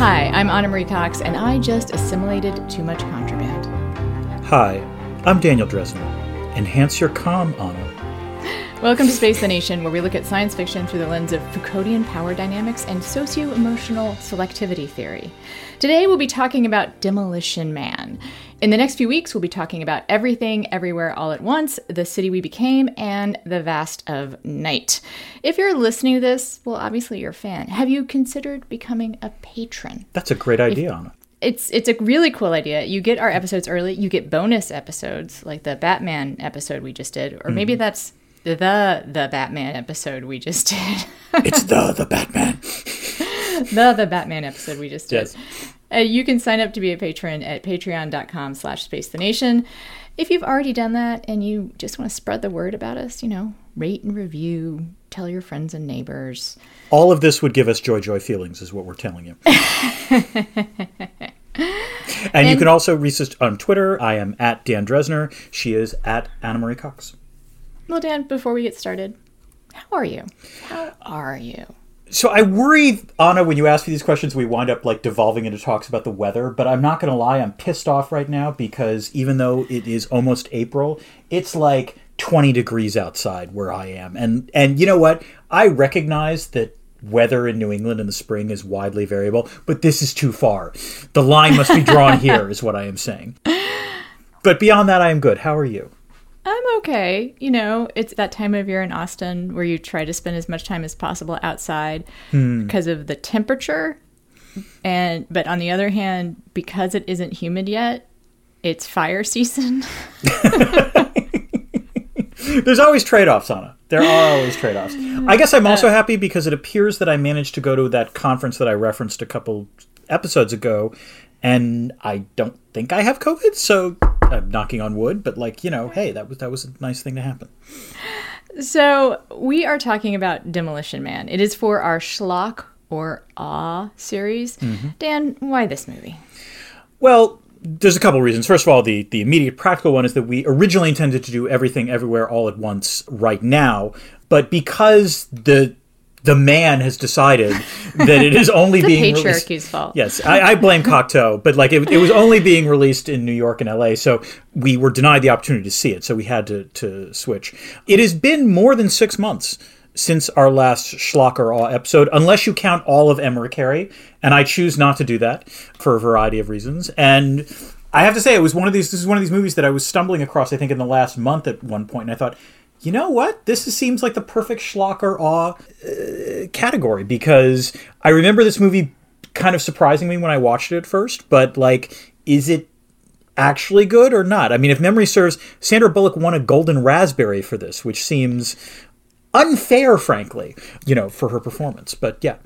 Hi, I'm Ana Marie Cox, and I just assimilated too much contraband. Hi, I'm Daniel Drezner. Enhance your calm, Anna. Welcome to Space the Nation, where we look at science fiction through the lens of Foucauldian power dynamics and socio emotional selectivity theory. Today, we'll be talking about Demolition Man. In the next few weeks, we'll be talking about Everything, Everywhere, All at Once, The City We Became, and The Vast of Night. If you're listening to this, well, obviously you're a fan. Have you considered becoming a patron? That's a great idea, Anna. It's it's a really cool idea. You get our episodes early. You get bonus episodes like the Batman episode we just did, or maybe mm-hmm. that's the the Batman episode we just did. It's the the Batman. the the Batman episode we just did. Yes. Uh, you can sign up to be a patron at patreon.com slash space the nation. If you've already done that and you just want to spread the word about us, you know, rate and review, tell your friends and neighbors. All of this would give us joy, joy feelings, is what we're telling you. and, you can also reach us on Twitter. I am at Dan Drezner. She is at Ana Marie Cox. Well, Dan, before we get started, how are you? How are you? So I worry, Anna, when you ask me these questions, we wind up like devolving into talks about the weather. But I'm not going to lie, I'm pissed off right now because even though it is almost April, it's like 20 degrees outside where I am. And and you know what? I recognize that weather in New England in the spring is widely variable, but this is too far. The line must be drawn here, is what I am saying. But beyond that, I am good. How are you? I'm okay. You know, it's that time of year in Austin where you try to spend as much time as possible outside hmm. because of the temperature. And but on the other hand, because it isn't humid yet, it's fire season. There's always trade offs, Anna. There are always trade offs. I guess I'm also happy because it appears that I managed to go to that conference that I referenced a couple episodes ago, and I don't think I have COVID, so I'm knocking on wood, but like, you know, hey, that was that was a nice thing to happen. so we are talking about Demolition Man. It is for our schlock or awe series. Mm-hmm. Dan, why this movie? Well, there's a couple reasons. First of all, the the immediate practical one is that we originally intended to do everything everywhere all at once right now, but because the the man has decided that it is only being released- patriarchy's fault. Yes, I, I blame Cocteau, but like it, it was only being released in New York and LA, so we were denied the opportunity to see it, so we had to to switch. It has been more than six months since our last Schlock or Awe episode, unless you count all of Emmerich and I choose not to do that for a variety of reasons. And I have to say, it was one of these. This is one of these movies that I was stumbling across. I think in the last month at one point, and I thought. You know what? This is, seems like the perfect Schlock or Awe uh, category because I remember this movie kind of surprising me when I watched it at first, but like, is it actually good or not? I mean, if memory serves, Sandra Bullock won a Golden Raspberry for this, which seems unfair, frankly, you know, for her performance. But yeah,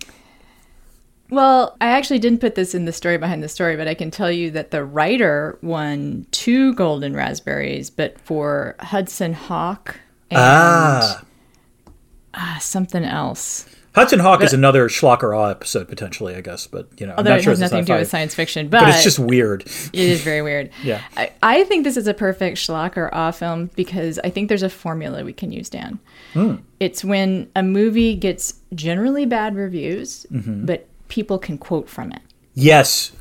Well, I actually didn't put this in the story behind the story, but I can tell you that the writer won two golden raspberries, but for Hudson Hawk and ah, ah, something else. Hudson Hawk is another Schlock or Awe episode potentially, I guess, but you know, I'm not it sure has it's nothing to do with science fiction, but, But it's just weird. it is very weird. Yeah. I, I think this is a perfect schlock or awe film because I think there's a formula we can use, Dan. Hmm. It's when a movie gets generally bad reviews, Mm-hmm. but people can quote from it. Yes.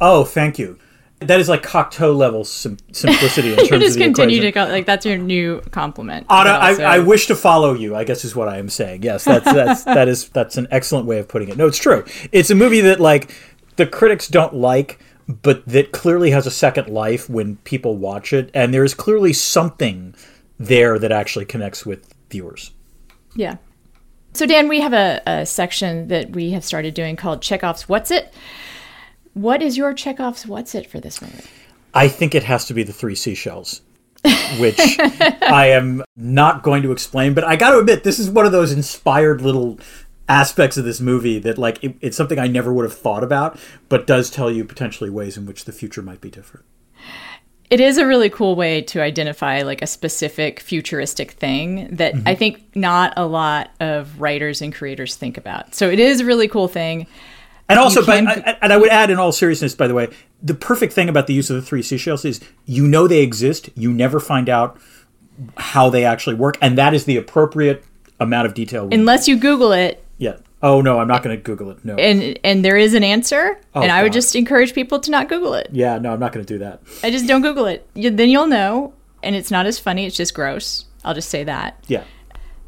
Oh, thank you. That is like Cocteau level sim- simplicity in terms You just of the continue equation. to go like that's your new compliment. Anna, but I, I wish to follow you. I guess is what I am saying. Yes, that's that's that is that's an excellent way of putting it. No, it's true. It's a movie that like the critics don't like, but that clearly has a second life when people watch it, and there is clearly something there that actually connects with viewers. Yeah. So, Dan, we have a, a section that we have started doing called Chekhov's What's It? What is your Chekhov's What's It for this movie? I think it has to be the three seashells, which I am not going to explain. But I got to admit, this is one of those inspired little aspects of this movie that, like, it, it's something I never would have thought about, but does tell you potentially ways in which the future might be different. It is a really cool way to identify like a specific futuristic thing that Mm-hmm. I think not a lot of writers and creators think about. So it is a really cool thing. And also, You but, and I would add, in all seriousness, by the way, the perfect thing about the use of the three seashells is you know they exist. You never find out how they actually work, and that is the appropriate amount of detail. Unless you Google it, yeah, Oh no, I'm not going to Google it. No. And and there is an answer, oh, and I would just encourage people to not Google it. yeah, no, I'm not going to do that. I just don't Google it. Then you'll know, and it's not as funny. It's just gross. I'll just say that. Yeah.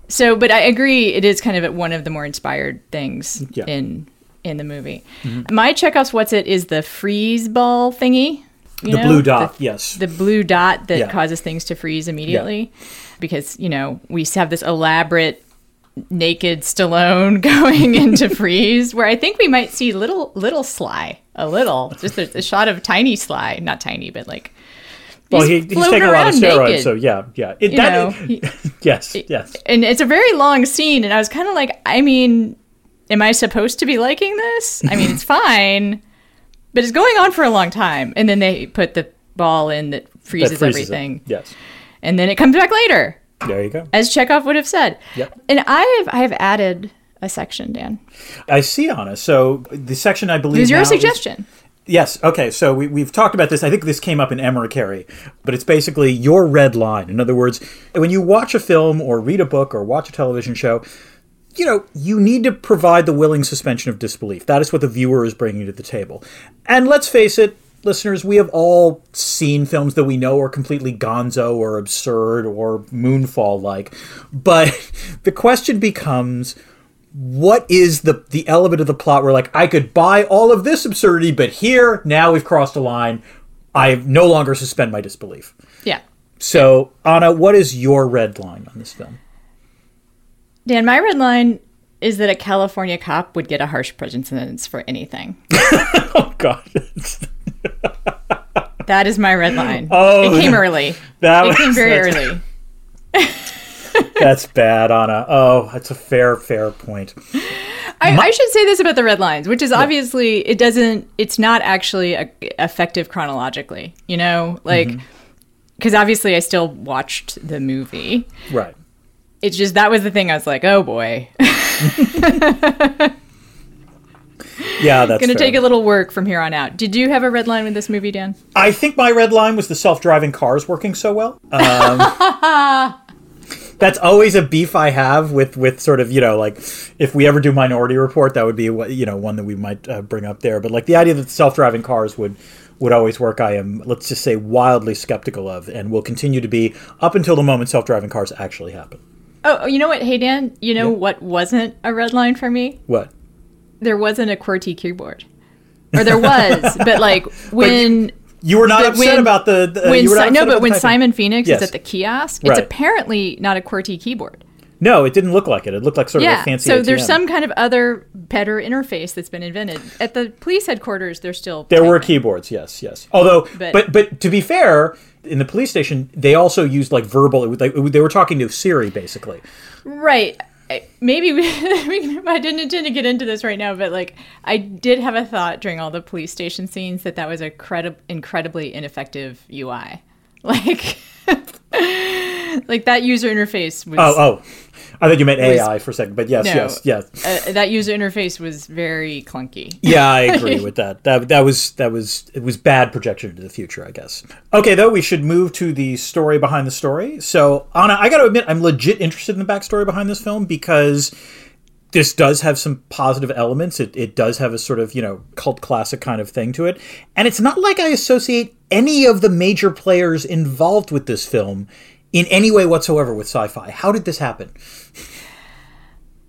So, but I agree, it is kind of one of the more inspired things Yeah. In in the movie. Mm-hmm. My Chekhov's what's it is the freeze ball thingy. you The know? blue dot, The- yes. the blue dot that Yeah. causes things to freeze immediately because you know we have this elaborate naked Stallone going into freeze where I think we might see little little Sly a little just a, a shot of tiny Sly not tiny but like Well, he's he, he's taking a lot of steroids, naked. so yeah, yeah. It, you that- know he- yes, yes. and it's a very long scene and I was kind of like I mean am I supposed to be liking this I mean it's fine but it's going on for a long time and then they put the ball in that That freezes, freezes it. everything Yes. and then it comes back later There you go. as Chekhov would have said. Yep. And I have I have added a section, Dan. I see, Anna. So the section I believe is your now is- suggestion. Yes. Okay. So we, we've talked about this. I think this came up in Emmerich but it's basically your red line. In other words, when you watch a film or read a book or watch a television show, you know, you need to provide the willing suspension of disbelief. That is what the viewer is bringing to the table. And let's face it, listeners, we have all seen films that we know are completely gonzo or absurd or moonfall like. But the question becomes what is the the element of the plot where like I could buy all of this absurdity, but here now we've crossed a line. I no longer suspend my disbelief. Yeah. So Anna, what is your red line on this film? Dan, my red line is that a California cop would get a harsh prison sentence for anything. Oh God, That is my red line. Oh, it came early. that It was came very that's, early. that's bad, Anna. Oh, that's a fair fair point. I, I should say this about the red lines, which is obviously it doesn't. It's not actually a, effective chronologically. You know, like Mm-hmm. because obviously I still watched the movie. Right. It's just that was the thing. I was like, oh boy, Yeah, that's gonna take a little work from here on out. Did you have a red line with this movie, Dan? I think my red line was the self-driving cars working so well. Um, that's always a beef I have with with sort of you know like if we ever do Minority Report, that would be what you know one that we might uh, bring up there. But like the idea that self-driving cars would would always work, I am let's just say wildly skeptical of, and will continue to be up until the moment self-driving cars actually happen. Oh, oh, you know what? Hey, Dan, you know what wasn't a red line for me? What? There wasn't a QWERTY keyboard. Or there was, but like when. You were not upset when- about the, the when you were not Si- no, but when typing. Simon Phoenix Yes. is at the kiosk, it's apparently not a QWERTY keyboard. No, it didn't look like it. It looked like sort of a fancy. so there's some kind of other better interface that's been invented. At the police headquarters, they're still There were keyboards, yes, yes. Although, But- but, but to be fair, in the police station, they also used like verbal. It was like they were talking to Siri, basically. Right. Maybe we, I didn't intend to get into this right now, but like I did have a thought during all the police station scenes that that was a credi- incredibly ineffective UI. Like, like that user interface was. Oh, oh, I thought you meant was- AI for a second, but yes, No. yes, yes. Uh, that user interface was very clunky. Yeah, I agree with that. That that was that was it was bad projection into the future, I guess. Okay, though we should move to the story behind the story. So, Anna, I got to admit, I'm legit interested in the backstory behind this film because this does have some positive elements. It it does have a sort of you know cult classic kind of thing to it, and it's not like I associate any of the major players involved with this film in any way whatsoever with sci-fi. How did this happen?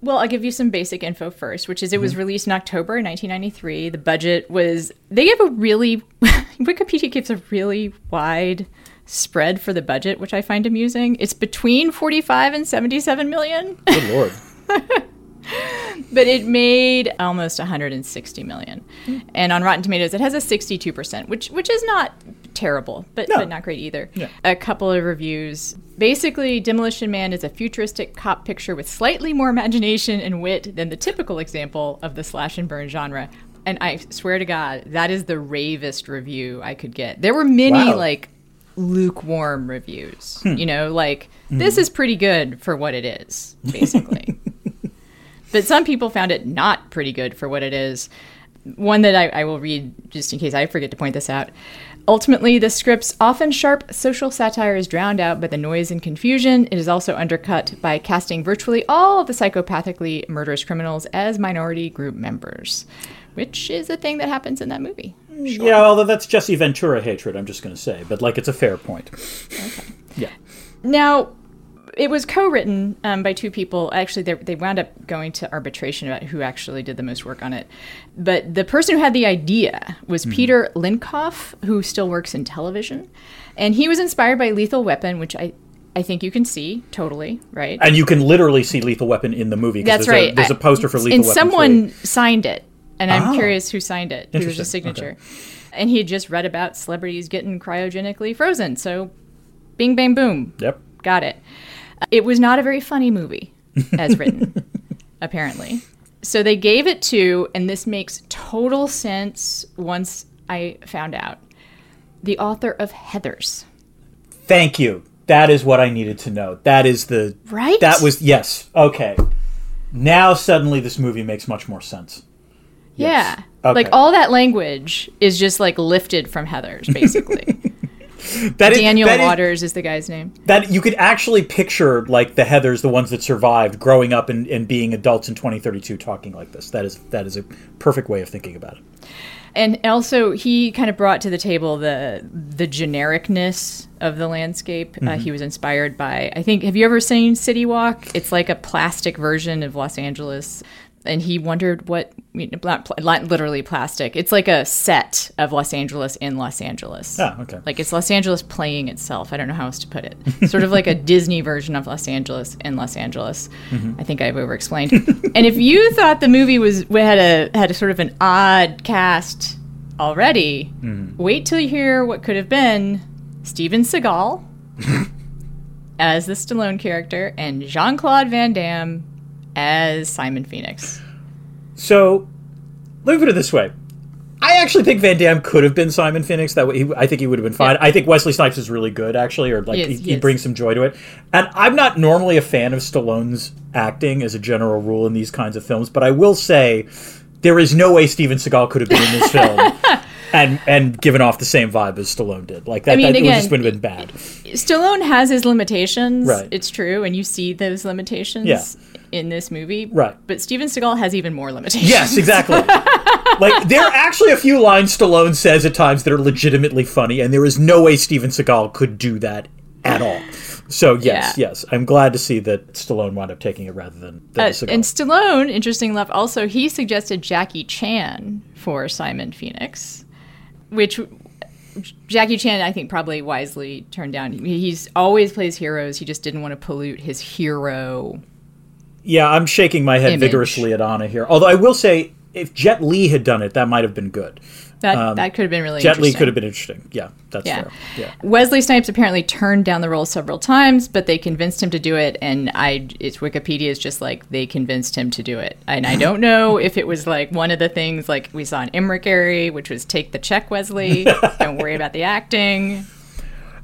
Well, I'll give you some basic info first, which is it was mm-hmm. released in October 1993. The budget was, they give a really, Wikipedia gives a really wide spread for the budget, which I find amusing. It's between 45 and 77 million, Good lord. but it made almost 160 million. Hmm. And on Rotten Tomatoes, it has a 62%, which which is not terrible, but, No. but not great either. Yeah. A couple of reviews. Basically, Demolition Man is a futuristic cop picture with slightly more imagination and wit than the typical example of the slash and burn genre. And I swear to God, that is the ravest review I could get. There were many Wow. like lukewarm reviews. Hmm. You know, like hmm. this is pretty good for what it is, basically. but some people found it not pretty good for what it is. one that I, I will read just in case I forget to point this out. Ultimately, the script's often sharp social satire is drowned out by the noise and confusion. It is also undercut by casting virtually all of the psychopathically murderous criminals as minority group members, which is a thing that happens in that movie. Yeah, although that's Jesse Ventura hatred, I'm just going to say, but like it's a fair point. Okay. Yeah. Now, it was co-written um, by two people. Actually, they, they wound up going to arbitration about who actually did the most work on it. But the person who had the idea was Peter Lenkov, who still works in television, and he was inspired by Lethal Weapon, which I. I think you can see totally, right? And you can literally see Lethal Weapon in the movie. That's there's right. A, there's a poster for Lethal and Weapon. someone 3. signed it, and I'm Oh. curious who signed it. Who was a Interesting. signature? And he had just read about celebrities getting cryogenically frozen. So, bing, bang, boom, Yep. got it. It was not a very funny movie, as written, apparently. So they gave it to, and this makes total sense once I found out, the author of Heathers. Thank you. That is what I needed to know. That is the Right? That was yes. Okay. Now suddenly this movie makes much more sense. Yes. Yeah. Okay. Like all that language is just like lifted from Heathers, basically. That is- Daniel that is- Waters is the guy's name. that you could actually picture like the Heathers, the ones that survived, growing up and, and being adults in 2032, talking like this. That is that is a perfect way of thinking about it. And also, he kind of brought to the table the the genericness of the landscape. Uh, Mm-hmm. he was inspired by, I think, have you ever seen City Walk? It's like a plastic version of Los Angeles. And he wondered what, Not, literally plastic. It's like a set of Los Angeles in Los Angeles. Ah, okay. Like it's Los Angeles playing itself. I don't know how else to put it. sort of like a Disney version of Los Angeles in Los Angeles. I think I've overexplained. and if you thought the movie was had a had a sort of an odd cast already, wait till you hear what could have been Steven Seagal as the Stallone character and Jean Claude Van Damme as Simon Phoenix. So let me put it this way. I actually think Van Damme could have been Simon Phoenix. That way, he, I think he would have been fine. Yeah. I think Wesley Snipes is really good, actually, or like He brings some joy to it. And I'm not normally a fan of Stallone's acting as a general rule in these kinds of films, but I will say there is no way Steven Seagal could have been in this film and and given off the same vibe as Stallone did. Like that, I mean, that it again, just would have been bad. Stallone has his limitations. Right. It's true, and you see those limitations Yeah. In this movie. Right. But Steven Seagal has even more limitations. Yes, exactly. like there are actually a few lines Stallone says at times that are legitimately funny, and there is no way Steven Seagal could do that at all. So yes, Yeah. yes, I'm glad to see that Stallone wound up taking it rather than, than Uh, Seagal. and Stallone, interesting enough, also he suggested Jackie Chan for Simon Phoenix, which Jackie Chan, I think, probably wisely turned down. He- He's always plays heroes. He just didn't want to pollute his hero. Yeah, I'm shaking my head Image. vigorously at Anna here. Although I will say, if Jet Li had done it, that might have been good. That that could have been really Um, Jet Li could have been interesting. Yeah, that's Yeah. fair. Yeah. Wesley Snipes apparently turned down the role several times, but they convinced him to do it. And I, it's Wikipedia is just like they convinced him to do it. And I don't know if it was like one of the things like we saw in Emmerich, which was take the check, Wesley. don't worry about the acting.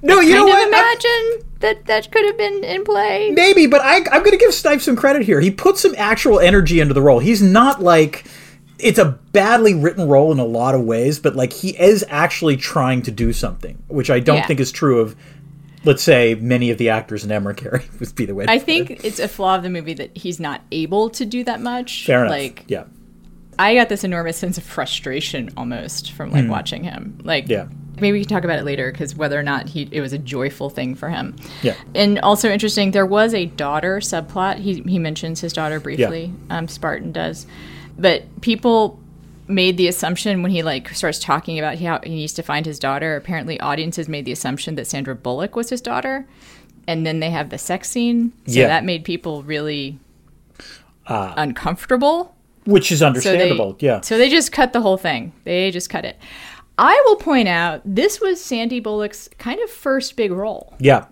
No, you know what? of I- imagine that that could have been in play. Maybe, but I, I'm going to give Snipes some credit here. He put some actual energy into the role. He's not like it's a badly written role in a lot of ways, but like he is actually trying to do something, which I don't Yeah. think is true of, let's say, many of the actors in Emmerich. would be the way. I put it. think it's a flaw of the movie that he's not able to do that much. fair enough. Like yeah, I got this enormous sense of frustration almost from like watching him. Like. Yeah. maybe we can talk about it later because whether or not he it was a joyful thing for him. yeah, And also interesting, there was a daughter subplot. He he mentions his daughter briefly. Um, Spartan does, but people made the assumption when he like starts talking about how he needs to find his daughter. Apparently, audiences made the assumption that Sandra Bullock was his daughter, and then they have the sex scene. So Yeah. that made people really uncomfortable. Which is So they- understandable. yeah, So they just cut the whole thing. They just cut it. I will point out this was Sandy Bullock's kind of first big role, yeah.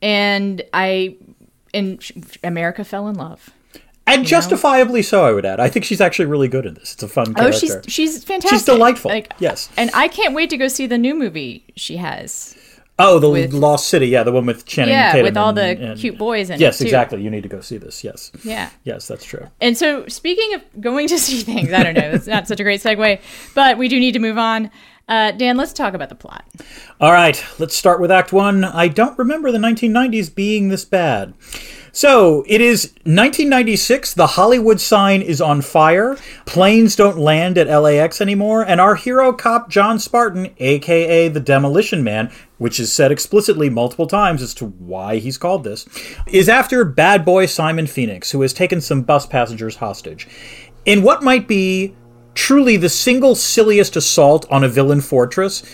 and I, and America fell in love. And justifiably so, I would add. I think she's actually really good in this. It's a fun oh, character. Oh, she's she's fantastic. She's delightful. Like, yes. and I can't wait to go see the new movie she has. Oh, the With- Lost City, yeah, the one with Channing yeah, Tatum with all and- the and- cute boys in Yes, it too. exactly. You need to go see this. Yes, Yeah. yes, that's true. And so, speaking of going to see things, I don't know, that's not such a great segue, but we do need to move on. Uh, Dan, let's talk about the plot. All right, let's start with Act One. I don't remember the 1990s being this bad. So it is 1996. The Hollywood sign is on fire. Planes don't land at LAX anymore, and our hero cop John Spartan, aka the Demolition Man, which is said explicitly multiple times as to why he's called this, is after bad boy Simon Phoenix, who has taken some bus passengers hostage. In what might be truly the single silliest assault on a villain fortress.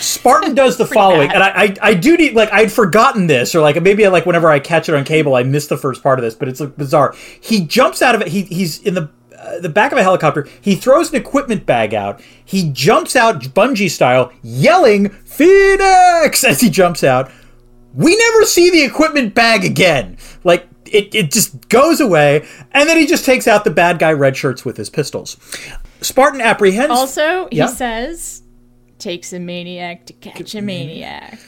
Spartan does the following, bad. and I, I, I do need like I'd forgotten this, or like maybe like whenever I catch it on cable, I miss the first part of this, but it's like bizarre. He jumps out of it. He he's in the uh, the back of a helicopter. He throws an equipment bag out. He jumps out bungee style, yelling "Phoenix" as he jumps out. We never see the equipment bag again. Like it, it just goes away, and then he just takes out the bad guy red shirts with his pistols. Spartan apprehends. Also, he Yeah. says, takes a maniac to catch a maniac.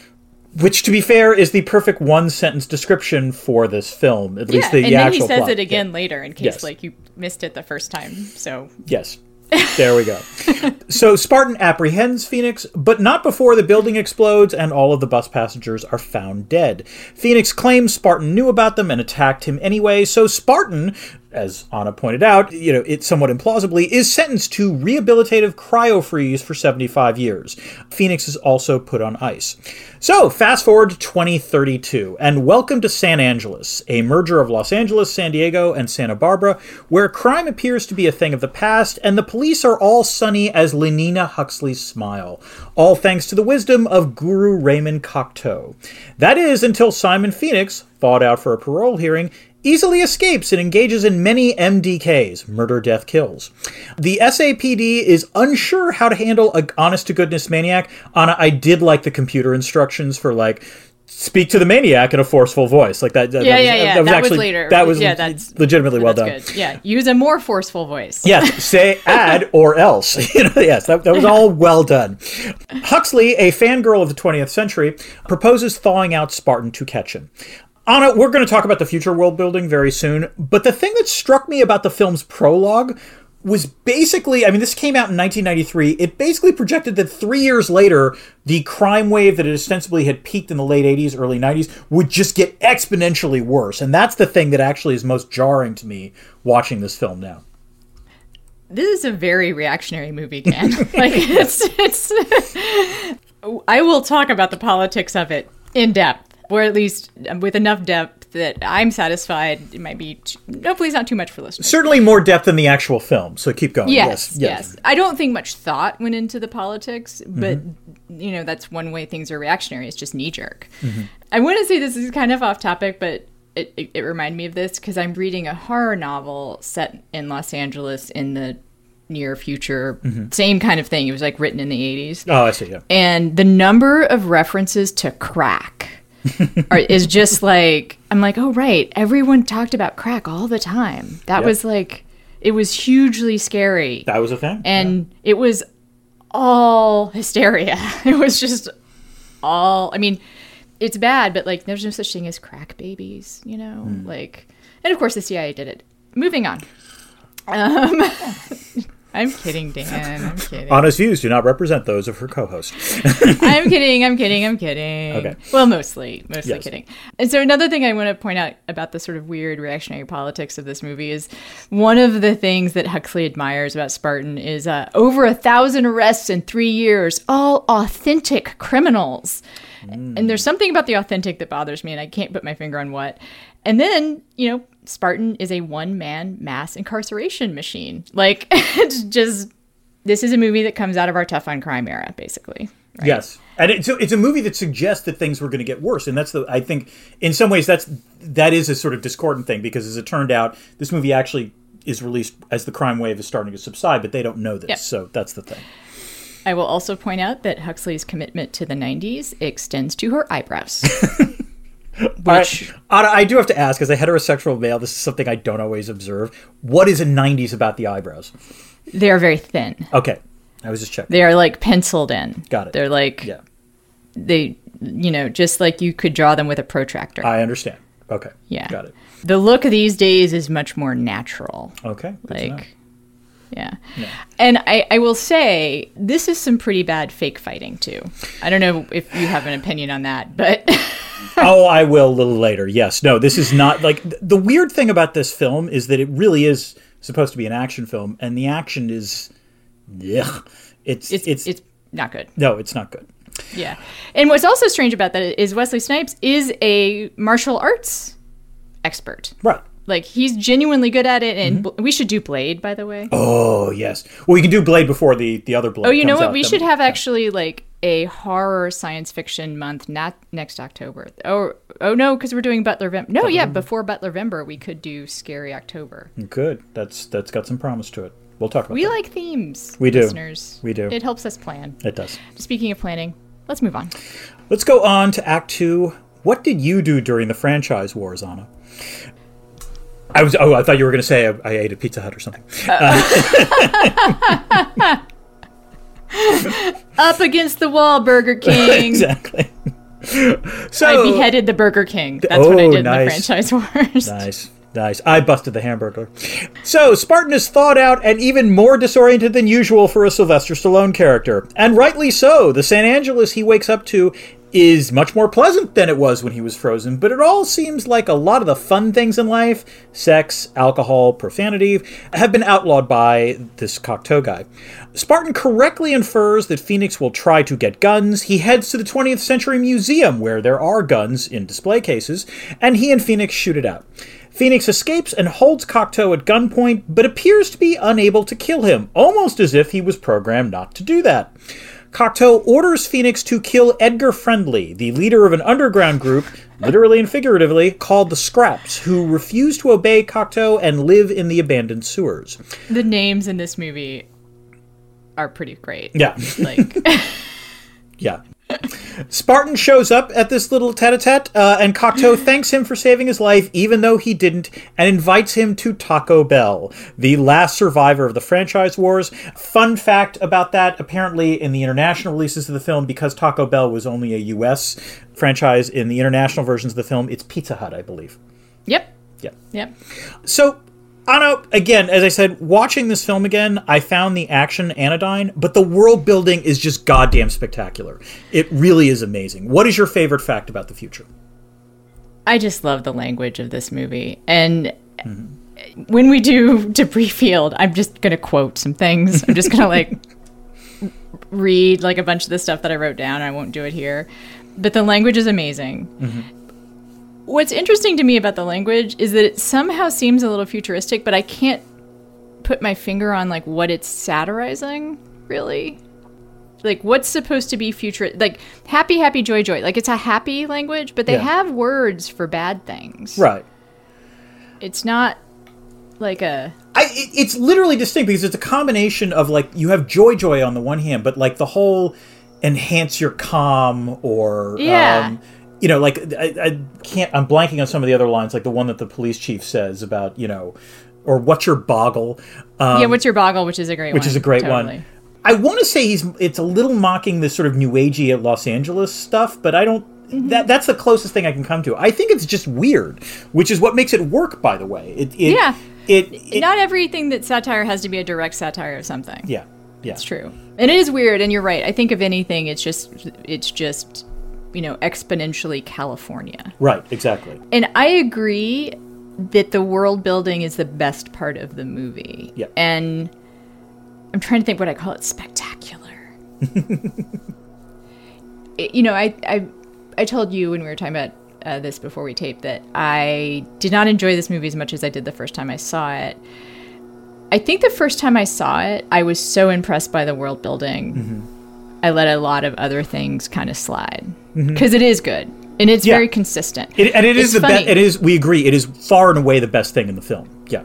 which, to be fair, is the perfect one sentence description for this film. At least Yeah, the, and the then he says plot. it again later in case Yes. like you missed it the first time. So Yes. There we go. so Spartan apprehends Phoenix, but not before the building explodes and all of the bus passengers are found dead. Phoenix claims Spartan knew about them and attacked him anyway, so Spartan, as Anna pointed out, you know, it somewhat implausibly, is sentenced to rehabilitative cryofreeze for 75 years. Phoenix is also put on ice. So, fast forward to 2032, and welcome to San Angeles, a merger of Los Angeles, San Diego, and Santa Barbara, where crime appears to be a thing of the past, and the police are all sunny as Lenina Huxley's smile, all thanks to the wisdom of Guru Raymond Cocteau. That is until Simon Phoenix, thawed out for a parole hearing, easily escapes and engages in many MDKs, murder, death, kills. The SAPD is unsure how to handle a honest to goodness maniac. Anna, I did like the computer instructions for like speak to the maniac in a forceful voice like that. that yeah, was, yeah, yeah. That was That actually was later. that was yeah, that's legitimately well done. good. Yeah, use a more forceful voice. Yes, say add or else. you know, yes, that, that was all well done. Huxley, a fangirl of the 20th century, proposes thawing out Spartan to catch him. Anna, we're going to talk about the future world building very soon, but the thing that struck me about the film's prologue was basically, I mean, this came out in 1993. It basically projected that three years later, the crime wave that ostensibly had peaked in the late 80s, early 90s would just get exponentially worse. And that's the thing that actually is most jarring to me watching this film now. This is a very reactionary movie, Dan. like it's it's. I will talk about the politics of it in depth, or at least with enough depth that I'm satisfied. It might be t- hopefully it's not too much for listeners. Certainly more depth than the actual film, so keep going. Yes, yes, I don't think much thought went into the politics, but Mm-hmm. you know that's one way things are reactionary. It's just knee jerk. Mm-hmm. I want to say this is kind of off topic, but it, it, it reminded me of this because I'm reading a horror novel set in Los Angeles in the near future. Mm-hmm. Same kind of thing. It was like written in the 80s, Oh, I see. Yeah. and the number of references to crack. Are, is just like I'm like, oh right, everyone talked about crack all the time. That Yep. was like, it was hugely scary That was a thing. and it was all hysteria. It was just all. I mean, it's bad, but like, there's no such thing as crack babies, you know. Hmm. Like, and of course, the CIA did it. Moving on. Um, I'm kidding, Dan. I'm kidding. Anna's views do not represent those of her co-host. I'm kidding. I'm kidding. I'm kidding. Okay. Well, mostly, mostly Yes. kidding. And so another thing I want to point out about the sort of weird reactionary politics of this movie is one of the things that Huxley admires about Spartan is uh, over a thousand arrests in three years, all authentic criminals. And there's something about the authentic that bothers me, and I can't put my finger on what. And then, you know, Spartan is a one man mass incarceration machine. Like, it's just, this is a movie that comes out of our tough on crime era, basically. right? Yes, and it's a, it's a movie that suggests that things were going to get worse, and that's the I think in some ways that's that is a sort of discordant thing because as it turned out, this movie actually is released as the crime wave is starting to subside, but they don't know this, Yep. so that's the thing. I will also point out that Huxley's commitment to the 90s extends to her eyebrows. Right, Anna, I do have to ask, as a heterosexual male, this is something I don't always observe. What is in '90s about the eyebrows? they are very thin. Okay, I was just checking. They are like penciled in. Got it. They're like Yeah, they you know, just like you could draw them with a protractor. I understand. Okay. yeah. Got it. The look these days is much more natural. Okay. good to know. Like, yeah. And I, I will say, this is some pretty bad fake fighting, too. I don't know if you have an opinion on that, but oh, I will a little later. Yes. No, this is not like th- the weird thing about this film is that it really is supposed to be an action film, and the action is, yeah, it's it's, it's, it's, not good. no, it's not good. Yeah. And what's also strange about that is Wesley Snipes is a martial arts expert. Right. Like, he's genuinely good at it. And Bl- we should do Blade, by the way. Mm-hmm. Oh yes. Well, you can do Blade before the the other Blade. Oh, you know what? We should have actually like a horror science fiction month, not next October. Oh, oh no, because we're doing Butler Vember. No, yeah, before Butler Vember, we could do Scary October. Good. That's that's got some promise to it. We'll talk about We that. like themes. We do. listeners. We do. It helps us plan. it does. Speaking of planning, let's move on. Let's go on to Act Two. What did you do during the franchise wars, Anna? I was. Oh, I thought you were going to say I, I ate a Pizza Hut or something. Uh, up against the wall, Burger King. exactly. So I beheaded the Burger King. That's what I Oh, did in the franchise wars. Nice. Nice. I busted the hamburger. So, Spartan is thawed out and even more disoriented than usual for a Sylvester Stallone character. And rightly so. The San Angeles he wakes up to is much more pleasant than it was when he was frozen, but it all seems like a lot of the fun things in life sex, alcohol, profanity have been outlawed by this Cocteau guy. Spartan correctly infers that Phoenix will try to get guns. He heads to the 20th Century Museum, where there are guns in display cases, and he and Phoenix shoot it out. Phoenix escapes and holds Cocteau at gunpoint, but appears to be unable to kill him, almost as if he was programmed not to do that. Cocteau orders Phoenix to kill Edgar Friendly, the leader of an underground group, literally and figuratively, called the Scraps, who refuse to obey Cocteau and live in the abandoned sewers. The names in this movie are pretty great. Yeah. Like, Yeah. Spartan shows up at this little tete-a-tete, uh, and Cocteau thanks him for saving his life, even though he didn't, and invites him to Taco Bell, the last survivor of the franchise wars. Fun fact about that, apparently in the international releases of the film, because Taco Bell was only a U.S. franchise, in the international versions of the film, it's Pizza Hut, I believe. yep. Yeah. Yep. So, Anna, again, as I said, watching this film again, I found the action anodyne, but the world building is just goddamn spectacular. It really is amazing. What is your favorite fact about the future? I just love the language of this movie. And when we do Debris Field, I'm just going to quote some things. I'm just going to like read like a bunch of the stuff that I wrote down. I won't do it here. But the language is amazing. Mm-hmm. What's interesting to me about the language is that it somehow seems a little futuristic, but I can't put my finger on like what it's satirizing, really. Like what's supposed to be future like happy happy joy joy. Like it's a happy language, but they Yeah. have words for bad things. Right. It's not like a I, it's literally distinct because it's a combination of like you have joy joy on the one hand, but like the whole enhance your calm or Yeah. um, you know like I, I can't I'm blanking on some of the other lines like the one that the police chief says about you know or what's your boggle um, Yeah, what's your boggle, which is a great which one. is a great totally. one. I want to say he's it's a little mocking this sort of new agey at Los Angeles stuff, but I don't. Mm-hmm. That that's the closest thing I can come to. I think it's just weird, which is what makes it work. By the way, it, it Yeah. it, it Not everything that satire has to be a direct satire of something. yeah yeah It's true. And it is weird, and you're right. I think of anything, it's just it's just you know exponentially California. right exactly And I agree that the world building is the best part of the movie. Yeah. And I'm trying to think what I call it spectacular. It- you know, I, I I told you when we were talking about uh, this before we taped that I did not enjoy this movie as much as I did the first time I saw it. I think the first time I saw it, I was so impressed by the world building. I let a lot of other things kind of slide because it is good and it's Yeah. very consistent. it, and it is It's the best. It is we agree. It is far and away the best thing in the film. Yeah,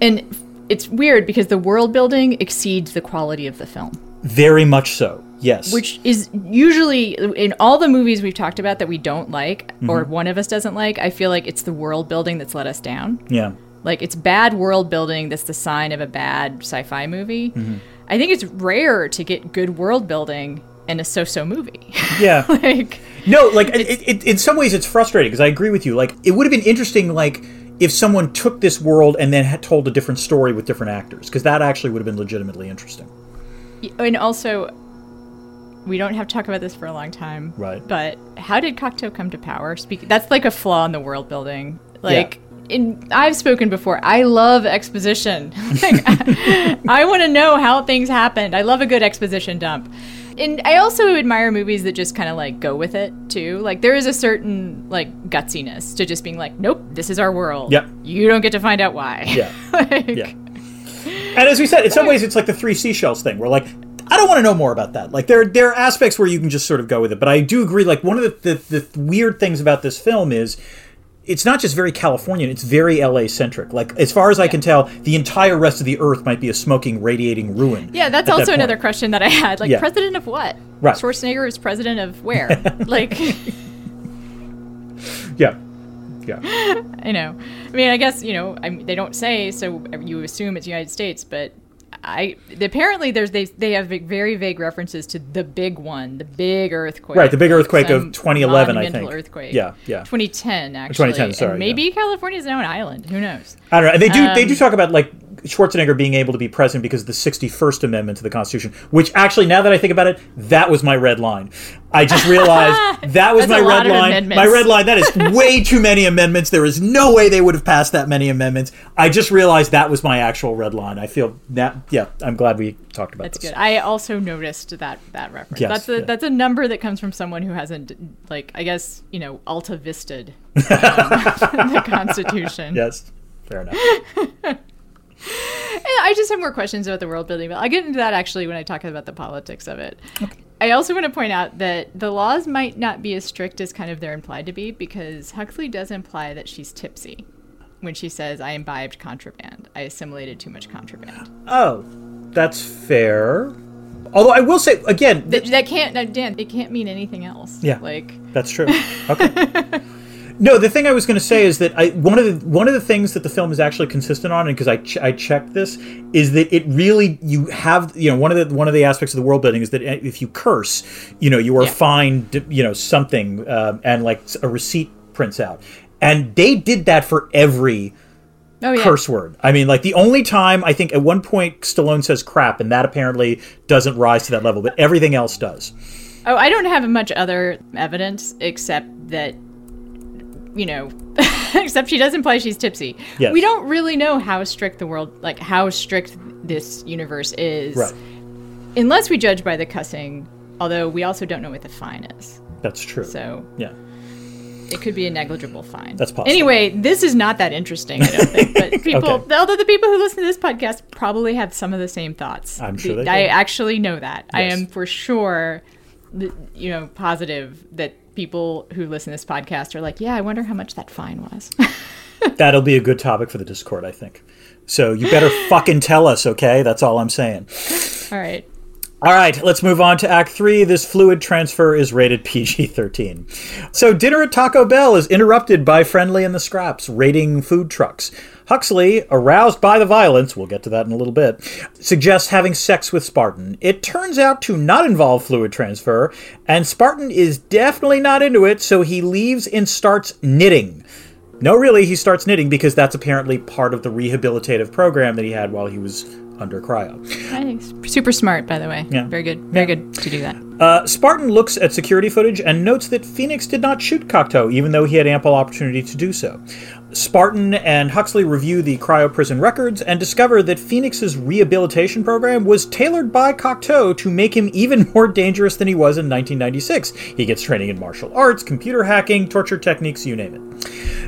And it's weird because the world building exceeds the quality of the film, very much so. Yes, which is usually in all the movies we've talked about that we don't like or Mm-hmm. one of us doesn't like. I feel like it's the world building that's let us down. yeah Like it's bad world building that's the sign of a bad sci-fi movie. Mm-hmm. I think it's rare to get good world building and a so-so movie. Yeah. like No, like it, it, in some ways it's frustrating because I agree with you. Like it would have been interesting, like if someone took this world and then had told a different story with different actors, because that actually would have been legitimately interesting. and also we don't have to talk about this for a long time. Right. But how did Cocteau come to power? Speak that's like a flaw in the world building. Like in I've spoken before. I love exposition. like, I, I want to know how things happened. I love a good exposition dump. And I also admire movies that just kind of like go with it too. Like there is a certain like gutsiness to just being like, nope, this is our world. Yep. You don't get to find out why. Yeah. Like, Yeah. And as we said, in some ways it's like the three seashells thing, where like I don't want to know more about that. Like there there are aspects where you can just sort of go with it, but I do agree. Like one of the the, the weird things about this film is. It's not just very Californian, it's very LA centric. Like, as far as I can tell, the entire rest of the earth might be a smoking, radiating ruin. Yeah, that's at that also another question that I had. Like, Yeah. president of what? Right. Schwarzenegger is president of where? like, Yeah. Yeah. you know, I mean, I guess you know, I mean, they don't say, so you assume it's United States, but I apparently there's they they have very vague references to the big one, the big earthquake. Right, the big earthquake of 2011, I think. earthquake. Yeah, yeah. 2010 actually. 2010, sorry, And maybe California is now an island. Who knows? I don't know. They do they do Um, talk about like Schwarzenegger being able to be president because of the 61st Amendment to the Constitution, which actually, now that I think about it, that was my red line. I just realized that was my red line. My red line. That is way too many amendments. There is no way they would have passed that many amendments. I just realized that was my actual red line. I feel that. Yeah, I'm glad we talked about that. That's this. good. I also noticed that that reference. Yes, that's a yeah. that's a number that comes from someone who hasn't like I guess you know Alta Vista'd um, the Constitution. Yes, fair enough. And I just have more questions about the world building, but I'll get into that actually when I talk about the politics of it. I also want to point out that the laws might not be as strict as kind of they're implied to be because Huxley does imply that she's tipsy when she says, I imbibed contraband. I assimilated too much contraband. Oh, that's fair. Although I will say again, That, that can't, Dan, it can't mean anything else. Yeah. Like, That's true. Okay. no, the thing I was going to say is that I one of the one of the things that the film is actually consistent on, and because I ch- I checked this, is that it really you have you know one of the one of the aspects of the world building is that if you curse, you know you are Yeah. fined you know something um, and like a receipt prints out, and they did that for every oh yeah. curse word. I mean, like the only time I think at one point Stallone says crap, and that apparently doesn't rise to that level, but everything else does. Oh, I don't have much other evidence except that, you know, except she does imply she's tipsy. Yes. We don't really know how strict the world, like how strict this universe is, Right. unless we judge by the cussing. Although we also don't know what the fine is, That's true. so yeah. it could be a negligible fine. That's possible. Anyway, this is not that interesting, I don't think. But people, Okay. although the people who listen to this podcast probably have some of the same thoughts. I'm sure The- I actually know that. I am for sure, you know, positive that people who listen to this podcast are like, yeah, I wonder how much that fine was. That'll be a good topic for the Discord, I think. So you better fucking tell us, okay? That's all I'm saying. All right. All right, let's move on to Act 3. This fluid transfer is rated PG 13. So, dinner at Taco Bell is interrupted by Friendly and the Scraps raiding food trucks. Huxley, aroused by the violence, we'll get to that in a little bit, suggests having sex with Spartan. It turns out to not involve fluid transfer, and Spartan is definitely not into it, so he leaves and starts knitting. No, really, he starts knitting because that's apparently part of the rehabilitative program that he had while he was under cryo. I think super smart, by the way. Yeah. Very good. Very good to do that. Uh, Spartan looks at security footage and notes that Phoenix did not shoot Cocteau, even though he had ample opportunity to do so. Spartan and Huxley review the cryo prison records and discover that Phoenix's rehabilitation program was tailored by Cocteau to make him even more dangerous than he was in 1996. He gets training in martial arts, computer hacking, torture techniques, you name it.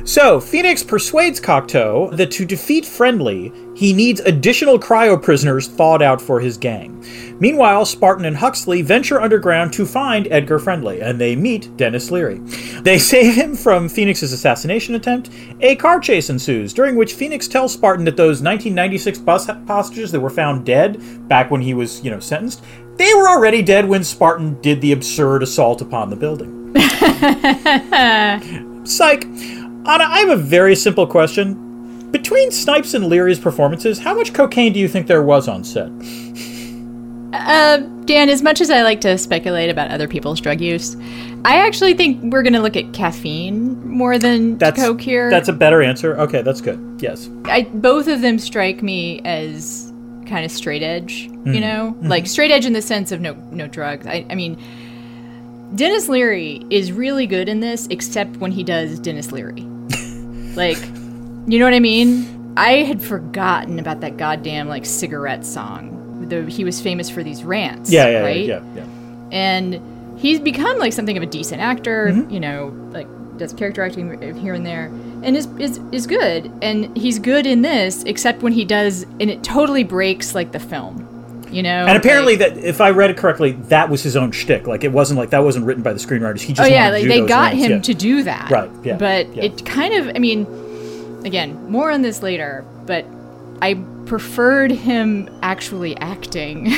So, Phoenix persuades Cocteau that to defeat Friendly, he needs additional cryo prisoners thawed out for his gang. Meanwhile, Spartan and Huxley venture underground to find Edgar Friendly, and they meet Denis Leary. They save him from Phoenix's assassination attempt. A car chase ensues, during which Phoenix tells Spartan that those 1996 bus hostages that were found dead back when he was, you know, sentenced, they were already dead when Spartan did the absurd assault upon the building. Psych. Anna, I have a very simple question. Between Snipes and Leary's performances, how much cocaine do you think there was on set? Uh, Dan, as much as I like to speculate about other people's drug use, I actually think we're going to look at caffeine more than That's Coke here. That's a better answer. Okay, that's good. Yes. I, both of them strike me as kind of straight edge, Mm-hmm. you know? Like straight edge in the sense of no no drugs. I, I mean, Denis Leary is really good in this, except when he does Denis Leary. like, you know what I mean? I had forgotten about that goddamn like cigarette song. The, he was famous for these rants. Yeah, yeah, right? yeah, yeah. and he's become like something of a decent actor Mm-hmm. you know like does character acting here and there and is, is is good and he's good in this except when he does and it totally breaks like the film you know And apparently, like- that if I read it correctly, that was his own shtick. Like it wasn't like that wasn't written by the screenwriters. He just oh yeah like they got rants, him yeah. to do that Right, yeah, but yeah. it kind of i mean again more on this later but i preferred him actually acting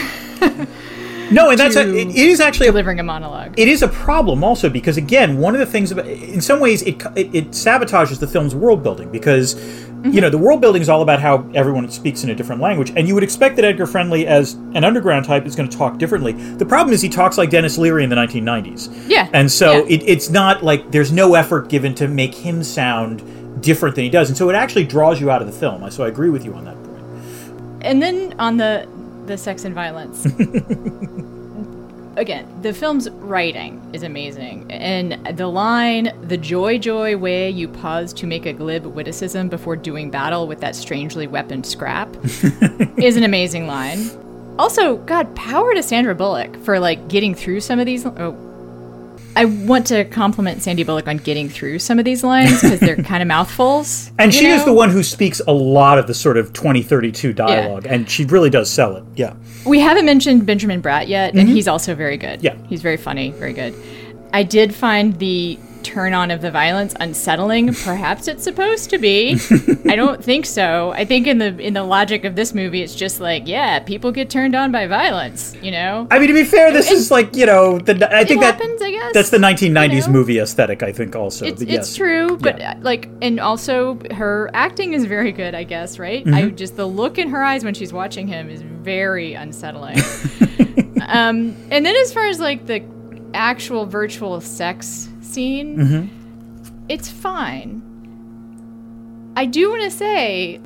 No, and that's a, it is actually delivering a monologue. It is a problem also because again one of the things about in some ways it, it, it sabotages the film's world building because mm-hmm. you know the world building is all about how everyone speaks in a different language and you would expect that edgar friendly as an underground type is going to talk differently. The problem is he talks like denis leary in the 1990s Yeah, and so yeah. it, it's not like there's no effort given to make him sound different than he does and so it actually draws you out of the film. So i agree with you on that and then on the the sex and violence. Again the film's writing is amazing. And the line the joy joy way you pause to make a glib witticism before doing battle with that strangely weaponed scrap is an amazing line. Also god power to sandra bullock for like getting through some of these oh I want to compliment Sandy Bullock on getting through some of these lines because they're kind of mouthfuls. and she is the one who speaks a lot of the sort of 2032 dialogue and she really does sell it yeah We haven't mentioned Benjamin Bratt yet, and mm-hmm. he's also very good. Yeah. He's very funny, very good. I did find the turn on of the violence unsettling. Perhaps it's supposed to be. I don't think so. I think in the in the logic of this movie, it's just like, yeah, people get turned on by violence. You know, I mean, to be fair, this is like you know, the, I think that happens, I guess, that's the 1990s you know? movie aesthetic. I think also. it's, but it's true, but Yeah. uh, like, and also her acting is very good. I guess, right? I Mm-hmm. just the look in her eyes when she's watching him is very unsettling. um, and then as far as like the actual virtual sex scene, Mm-hmm. it's fine. I do want to say.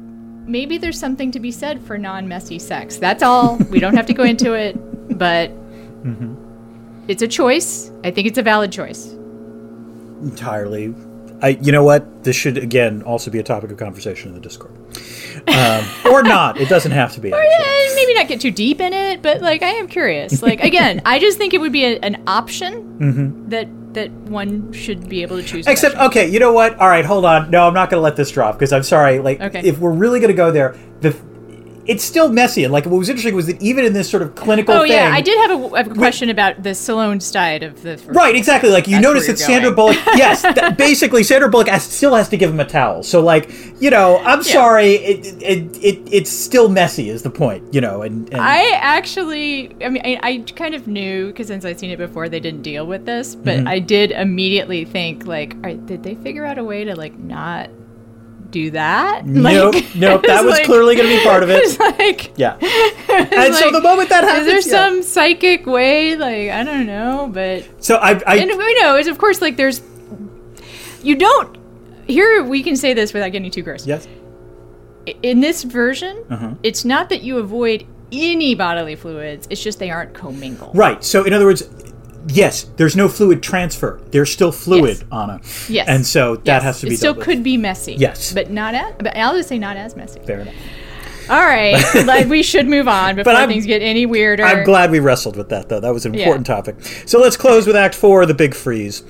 Maybe there's something to be said for non-messy sex. That's all. we don't have to go into it, but Mm-hmm. it's a choice. I think it's a valid choice. entirely. I, you know what? This should again also be a topic of conversation in the Discord, um, or not. It doesn't have to be. Actually. Eh, maybe not get too deep in it, but like I am curious. Like again, I just think it would be a, an option that that one should be able to choose. Except, okay, you know what? All right, hold on. No, I'm not going to let this drop because I'm sorry. Like, Okay. if we're really going to go there, the it's still messy. And like, what was interesting was that even in this sort of clinical oh thing, yeah, I did have a, a question about the Stallone side of the Right, exactly. Like you notice that Sandra going. Bullock, yes, th- basically Sandra Bullock has, still has to give him a towel. So like, you know, I'm sorry, it, it it it's still messy is the point, you know, and, and I actually, I mean, I, I kind of knew because since I'd seen it before, they didn't deal with this, but Mm-hmm. I did immediately think like, right, did they figure out a way to like not do that? Nope, Like, nope, that was like- clearly going to be part of it. Like, yeah. And so the moment that happens, is there yeah. some psychic way? Like, I don't know, but So I, I and we know is of course like there's you don't here we can say this without getting too gross. yes, In this version, Uh-huh. it's not that you avoid any bodily fluids; it's just they aren't commingled. right. So in other words. Yes, there's no fluid transfer. There's still fluid, Yes. Anna. Yes. And so that Yes, has to be It still dealt with. could be messy. Yes. but not as. But I'll just say not as messy. Fair enough. All right, like we should move on before things get any weirder. I'm glad we wrestled with that, though. That was an Yeah. important topic. So let's close with Act Four, the big freeze.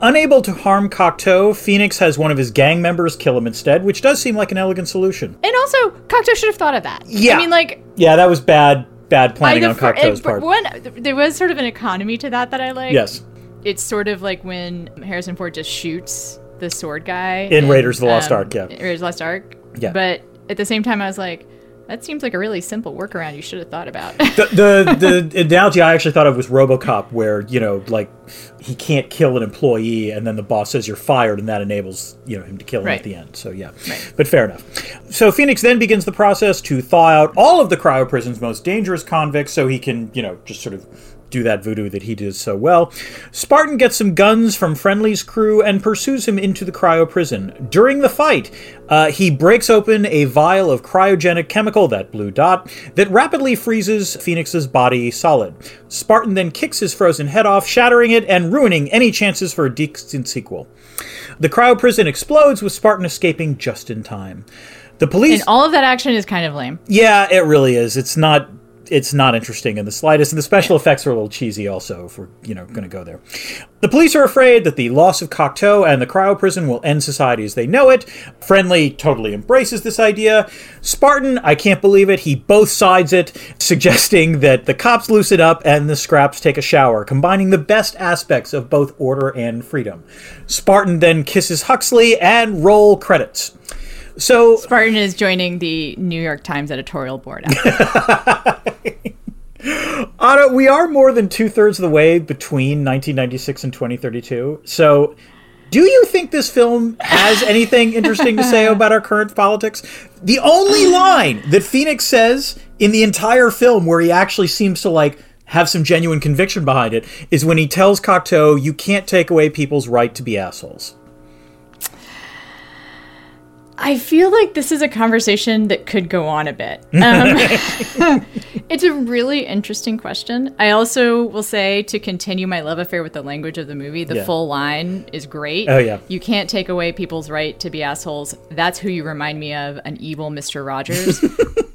Unable to harm Cocteau, Phoenix has one of his gang members kill him instead, which does seem like an elegant solution. And also, Cocteau should have thought of that. Yeah. I mean, like Yeah, that was bad, bad planning I- on Cocteau's part. One, there was sort of an economy to that that I like. yes, it's sort of like when Harrison Ford just shoots the sword guy In Raiders of the Lost um, Ark, yeah. Raiders of the Lost Ark. Yeah. But at the same time, I was like, That seems like a really simple workaround you should have thought about. the, the the analogy I actually thought of was RoboCop, where you know, like he can't kill an employee, and then the boss says you're fired, and that enables you know him to kill him Right. at the end. So yeah, but fair enough. So Phoenix then begins the process to thaw out all of the cryo prison's most dangerous convicts, so he can you know just sort of do that voodoo that he does so well. Spartan gets some guns from Friendly's crew and pursues him into the cryo prison. During the fight, uh, he breaks open a vial of cryogenic chemical, that blue dot, that rapidly freezes Phoenix's body solid. Spartan then kicks his frozen head off, shattering it and ruining any chances for a decent sequel. The cryo prison explodes with Spartan escaping just in time. The police and all of that action is kind of lame. yeah, it really is. It's not it's not interesting in the slightest, and the special effects are a little cheesy also if we're, you know, gonna go there. The police are afraid that the loss of Cocteau and the cryo prison will end society as they know it. Friendly totally embraces this idea. Spartan, I can't believe it, he both sides it, suggesting that the cops loosen up and the scraps take a shower, combining the best aspects of both order and freedom. Spartan then kisses Huxley and roll credits. So Spartan is joining the New York Times editorial board. Otto, we are more than two thirds of the way between 1996 and 2032. So, do you think this film has anything interesting to say about our current politics? The only line that Phoenix says in the entire film where he actually seems to like have some genuine conviction behind it is when he tells Cocteau, "You can't take away people's right to be assholes." I feel like this is a conversation that could go on a bit. Um, it's a really interesting question. I also will say to continue my love affair with the language of the movie, the Yeah. full line is great. Oh, yeah. You can't take away people's right to be assholes. That's who you remind me of, an evil Mr. Rogers.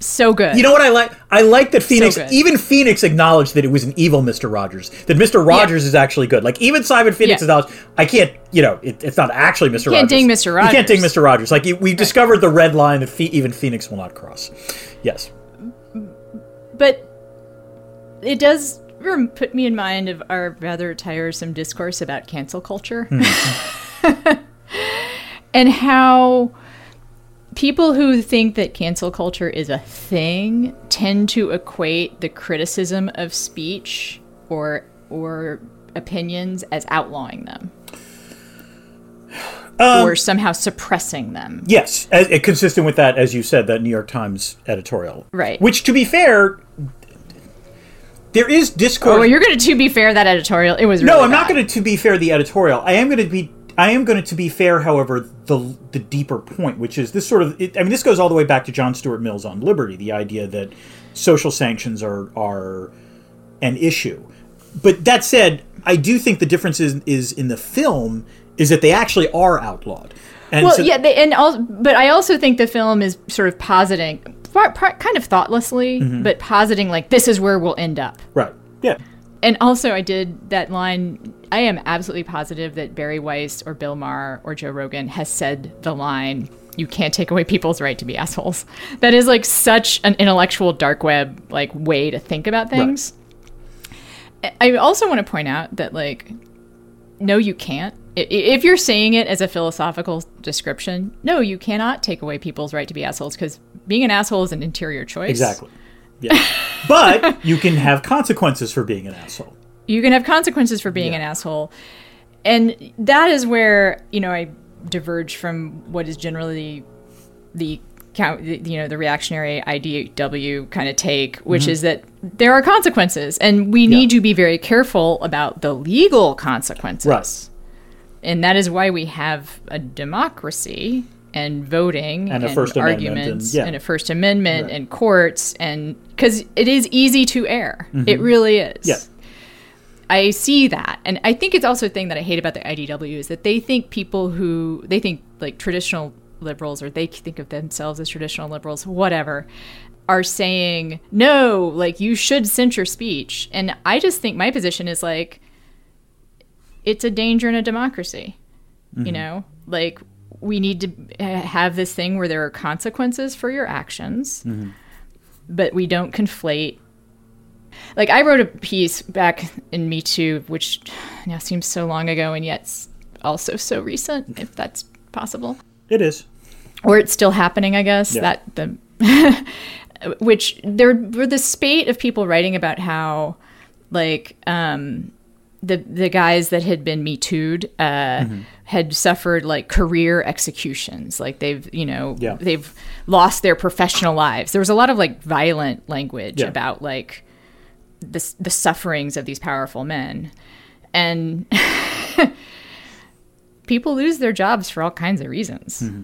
so good. You know what I like? I like that Phoenix, good. even Phoenix acknowledged that it was an evil Mr. Rogers. That Mr. Rogers is actually good. Like even Simon Phoenix Yeah. acknowledged, I can't, you know, it, it's not actually Mr. You can't Rogers. ding Mr. Rogers. You can't ding Mr. Rogers. Like we've discovered the red line that even Phoenix will not cross. Yes. but it does put me in mind of our rather tiresome discourse about cancel culture hmm. and how people who think that cancel culture is a thing tend to equate the criticism of speech or or opinions as outlawing them Um, or somehow suppressing them Yes, as, uh, consistent with that, as you said, that New York Times editorial. Right. Which, to be fair, there is discourse. oh you're gonna to be fair that editorial it was Really No, I'm not going to to be fair the editorial. I am going to be I am going to to be fair, however, the the deeper point, which is this sort of it, I mean this goes all the way back to John Stuart Mill's on Liberty, the idea that social sanctions are are an issue. But that said, I do think the difference is, is in the film is that they actually are outlawed. And well so- yeah they, and also, but i also think the film is sort of positing par, par, kind of thoughtlessly Mm-hmm. but positing like this is where we'll end up right. Yeah. And also i did that line i am absolutely positive that bari weiss or bill maher or joe rogan has said the line you can't take away people's right to be assholes that is like such an intellectual dark web like way to think about things i also want to point out that like no, you can't. If you're saying it as a philosophical description, no, you cannot take away people's right to be assholes because being an asshole is an interior choice. Exactly. Yeah. but you can have consequences for being an asshole. You can have consequences for being an asshole. And that is where, you know, I diverge from what is generally the you know, the reactionary IDW kind of take, which mm-hmm. is that there are consequences and we need to be very careful about the legal consequences. Right. and that is why we have a democracy and voting And a First Amendment and- arguments yeah. and a First Amendment Right. and courts and because it is easy to err, it really is. Mm-hmm. Yeah. I see that, and I think it's also a thing that I hate about the IDW is that they think people who they think like traditional liberals or they think of themselves as traditional liberals, whatever, are saying no, like you should censure speech, and I just think my position is like it's a danger in a democracy. You know, like we need to have this thing where there are consequences for your actions, but we don't conflate. Like I wrote a piece back in Me Too, which now seems so long ago and yet also so recent, if that's possible. It is. or it's still happening, I guess. Yeah. That the which there were the spate of people writing about how like um the the guys that had been me too'd uh Mm-hmm. Had suffered like career executions like they've you know Yeah. they've lost their professional lives there was a lot of like violent language Yeah. about like the the sufferings of these powerful men and people lose their jobs for all kinds of reasons Mm-hmm.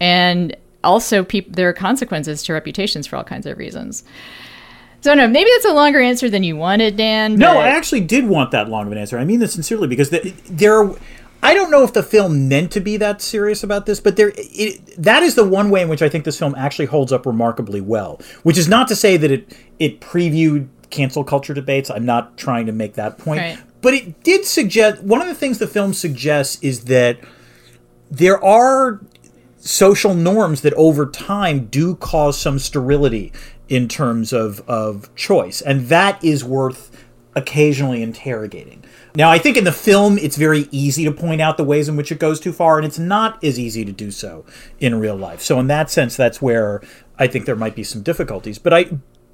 and also peop- there are consequences to reputations for all kinds of reasons so no maybe that's a longer answer than you wanted dan No, I actually did want that long of an answer. I mean this sincerely because the, there. Are, I don't know if the film meant to be that serious about this, but there. It, that is the one way in which I think this film actually holds up remarkably well. Which is not to say that it it previewed cancel culture debates. I'm not trying to make that point, Right. but it did suggest one of the things the film suggests is that there are social norms that over time do cause some sterility in terms of, of choice. And that is worth occasionally interrogating. Now, I think in the film, it's very easy to point out the ways in which it goes too far, and it's not as easy to do so in real life. So, in that sense, that's where I think there might be some difficulties. But I,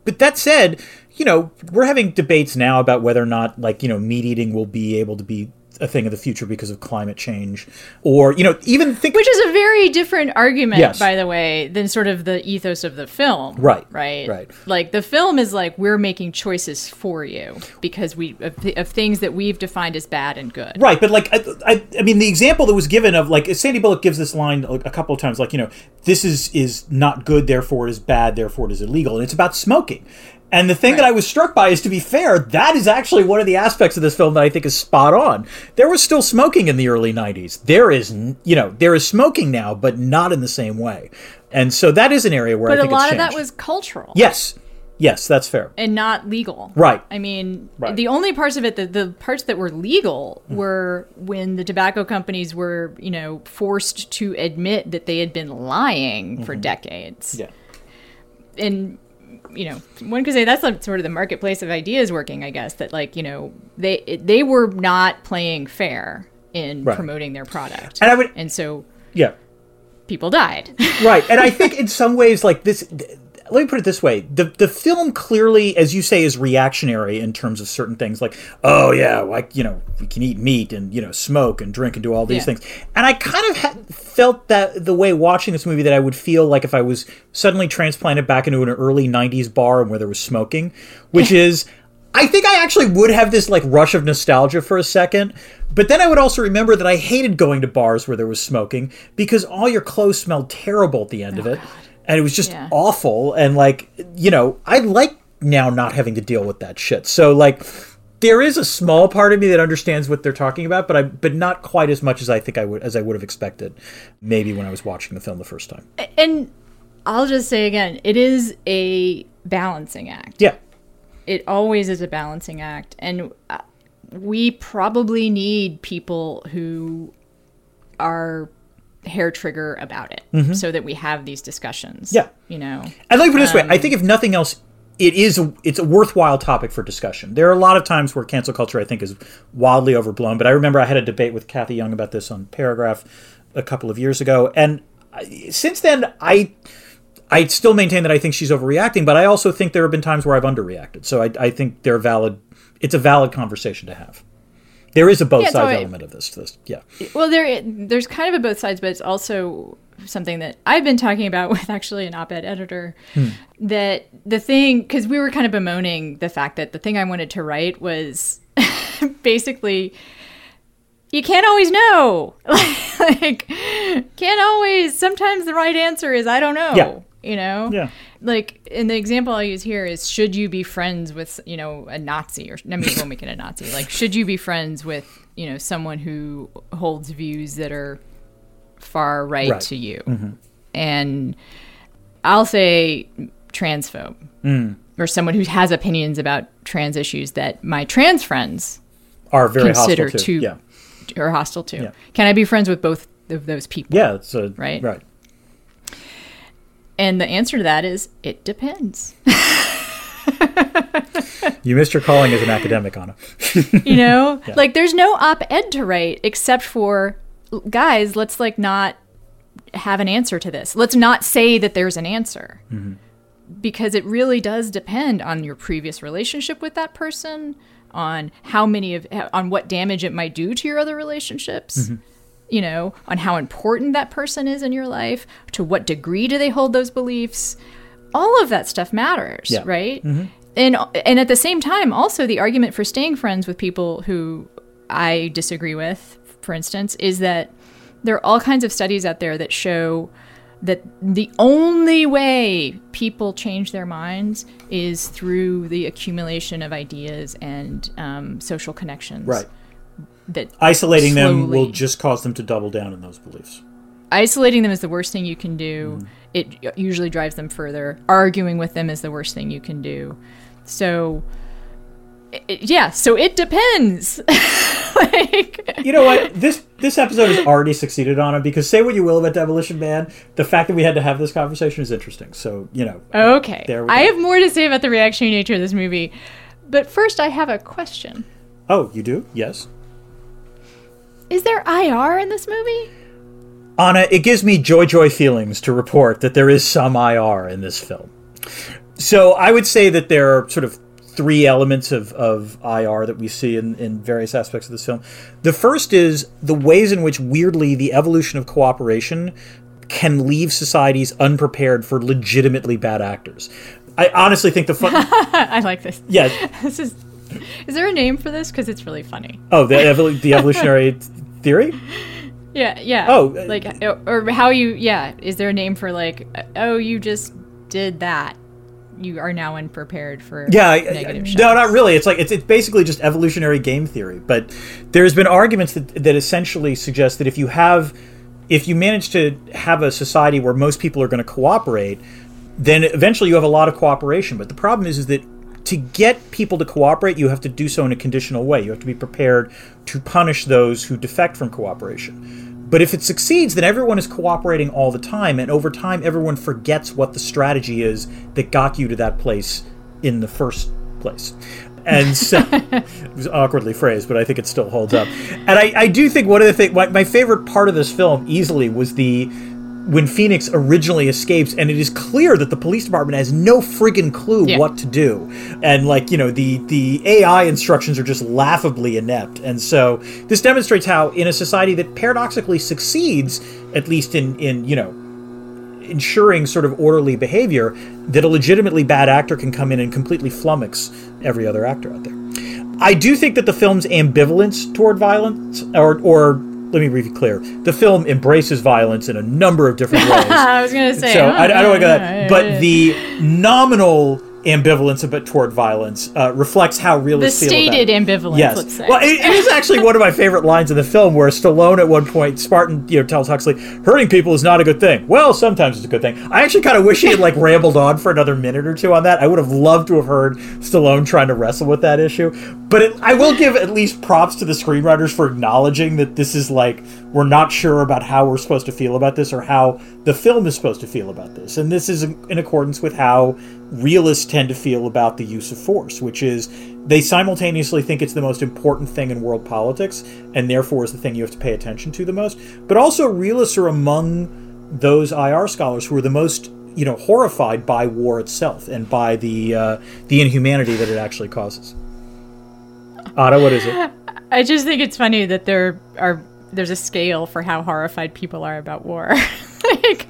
but that said, you know, we're having debates now about whether or not, like, you know, meat eating will be able to be a thing of the future because of climate change, or you know, even think which is a very different argument Yes. by the way than sort of the ethos of the film Right, right right. like the film is like we're making choices for you because we of, of things that we've defined as bad and good Right, but like I, I, I mean, the example that was given of like Sandy Bullock gives this line a a couple of times, like you know, this is is not good, therefore it is bad, therefore it is illegal, and it's about smoking. And the thing that I was struck by is, to be fair, that is actually one of the aspects of this film that I think is spot on. There was still smoking in the early '90s. There is, you know, there is smoking now, but not in the same way. And so that is an area where but I a think a lot of that was cultural yes, yes, that's fair. and not legal Right. i mean Right. the only parts of it the, the parts that were legal Mm. were when the tobacco companies were you know forced to admit that they had been lying for decades Mm-hmm. Yeah. and you know one could say that's like sort of the marketplace of ideas working i guess that like you know they they were not playing fair in Right. promoting their product And I would- and so Yeah. people died right and i think in some ways like this th- let me put it this way the the film clearly as you say is reactionary in terms of certain things like oh yeah like you know we can eat meat and you know smoke and drink and do all these Yeah. things and i kind of ha- felt that the way watching this movie that i would feel like if i was suddenly transplanted back into an early 90s bar and where there was smoking which is I think I actually would have this like rush of nostalgia for a second, but then I would also remember that I hated going to bars where there was smoking because all your clothes smelled terrible at the end of oh, it. And it was just Yeah. awful. And like, you know, I like now not having to deal with that shit. So like there is a small part of me that understands what they're talking about, but I but not quite as much as I think I would as I would have expected maybe when I was watching the film the first time. and i'll just say again it is a balancing act Yeah. it always is a balancing act and uh, we probably need people who are hair trigger about it so that we have these discussions Mm-hmm. Yeah. you know And let me put it this way: I Um, think if nothing else, it is a, it's a worthwhile topic for discussion. There are a lot of times where cancel culture, I think, is wildly overblown. But I remember I had a debate with Cathy Young about this on Paragraph a couple of years ago, and I- since then, I I still maintain that I think she's overreacting. But I also think there have been times where I've underreacted. So I, I think they're valid. It's a valid conversation to have. There is a both Yeah, sides I- element of this. To this, yeah. Well, there there's kind of a both sides, but it's also something that I've been talking about with actually an op-ed editor. Hmm. That the thing, because we were kind of bemoaning the fact that the thing I wanted to write was basically you can't always know. like, can't always. Sometimes the right answer is I don't know. Yeah. You know. Yeah. Like, in the example I'll use here is: should you be friends with, you know, a Nazi, or I mean, we'll make it a Nazi. Like, should you be friends with, you know, someone who holds views that are far right, Right. to you? Mm-hmm. And I'll say transphobe, mm. or someone who has opinions about trans issues that my trans friends Are very consider hostile to too. Yeah. are hostile to. Yeah. Can I be friends with both of those people? Yeah. A, Right. Right. And the answer to that is it depends. You missed your calling as an academic, Anna. you know like there's no op-ed to write except for guys let's like not have an answer to this. Let's not say that there's an answer. Mm-hmm. Because it really does depend on your previous relationship with that person, on how many of on what damage it might do to your other relationships. Mm-hmm. You know, on how important that person is in your life, to what degree do they hold those beliefs? All of that stuff matters, Yeah. right? And and at the same time, also the argument for staying friends with people who I disagree with, for instance, is that there are all kinds of studies out there that show that the only way people change their minds is through the accumulation of ideas and um, social connections. Right. That Isolating them will just cause them to double down in those beliefs. isolating them is the worst thing you can do. Mm. It usually drives them further. Arguing with them is the worst thing you can do. So, it, yeah. So it depends. like, You know what? This this episode has already succeeded on it because say what you will about Demolition Man, the fact that we had to have this conversation is interesting. So you know, okay. There we I have more to say about the reactionary nature of this movie, but first I have a question. oh, you do? Yes, Is there IR in this movie? Anna. It gives me joy joy feelings to report that there is some IR in this film. So I would say that there are sort of three elements of, of IR that we see in, in various aspects of this film. The first is the ways in which, weirdly, the evolution of cooperation can leave societies unprepared for legitimately bad actors. I honestly think the fun. I like this. yeah. This is. Is there a name for this? Because it's really funny. Oh, the, evol- the evolutionary theory? Yeah, yeah. Oh, uh, like or, or how you? Yeah. Is there a name for like? uh, Oh, you just did that. You are now unprepared for Yeah, negative I- no, not really. It's like it's, it's basically just evolutionary game theory. But there's been arguments that that essentially suggest that if you have, if you manage to have a society where most people are going to cooperate, then eventually you have a lot of cooperation. But the problem is, is that to get people to cooperate, you have to do so in a conditional way. You have to be prepared to punish those who defect from cooperation. But if it succeeds, then everyone is cooperating all the time, and over time, everyone forgets what the strategy is that got you to that place in the first place. And so it was awkwardly phrased, but I think it still holds up. And I, I do think one of the things, my, my favorite part of this film easily was the when Phoenix originally escapes, and it is clear that the police department has no friggin' clue Yeah. what to do, and like you know the the AI instructions are just laughably inept, and so this demonstrates how in a society that paradoxically succeeds, at least in in you know ensuring sort of orderly behavior, that a legitimately bad actor can come in and completely flummox every other actor out there. I do think that the film's ambivalence toward violence, or or let me be clear, the film embraces violence in a number of different ways. I was gonna say. So huh? I, I don't want to go oh, that, but the nominal ambivalence a bit toward violence uh, reflects how the realists about stated ambivalence. Yes. Let's say. Well, it, it is actually one of my favorite lines in the film where Stallone at one point, Spartan, you know, tells Huxley, hurting people is not a good thing. Well, sometimes it's a good thing. I actually kind of wish he had like rambled on for another minute or two on that. I would have loved to have heard Stallone trying to wrestle with that issue. But it, I will give at least props to the screenwriters for acknowledging that this is like, we're not sure about how we're supposed to feel about this or how the film is supposed to feel about this. And this is in accordance with how realists tend to feel about the use of force, which is they simultaneously think it's the most important thing in world politics and therefore is the thing you have to pay attention to the most. But also, realists are among those IR scholars who are the most you know horrified by war itself and by the uh, the inhumanity that it actually causes. Otto, what is it? I just think it's funny that there are there's a scale for how horrified people are about war. like,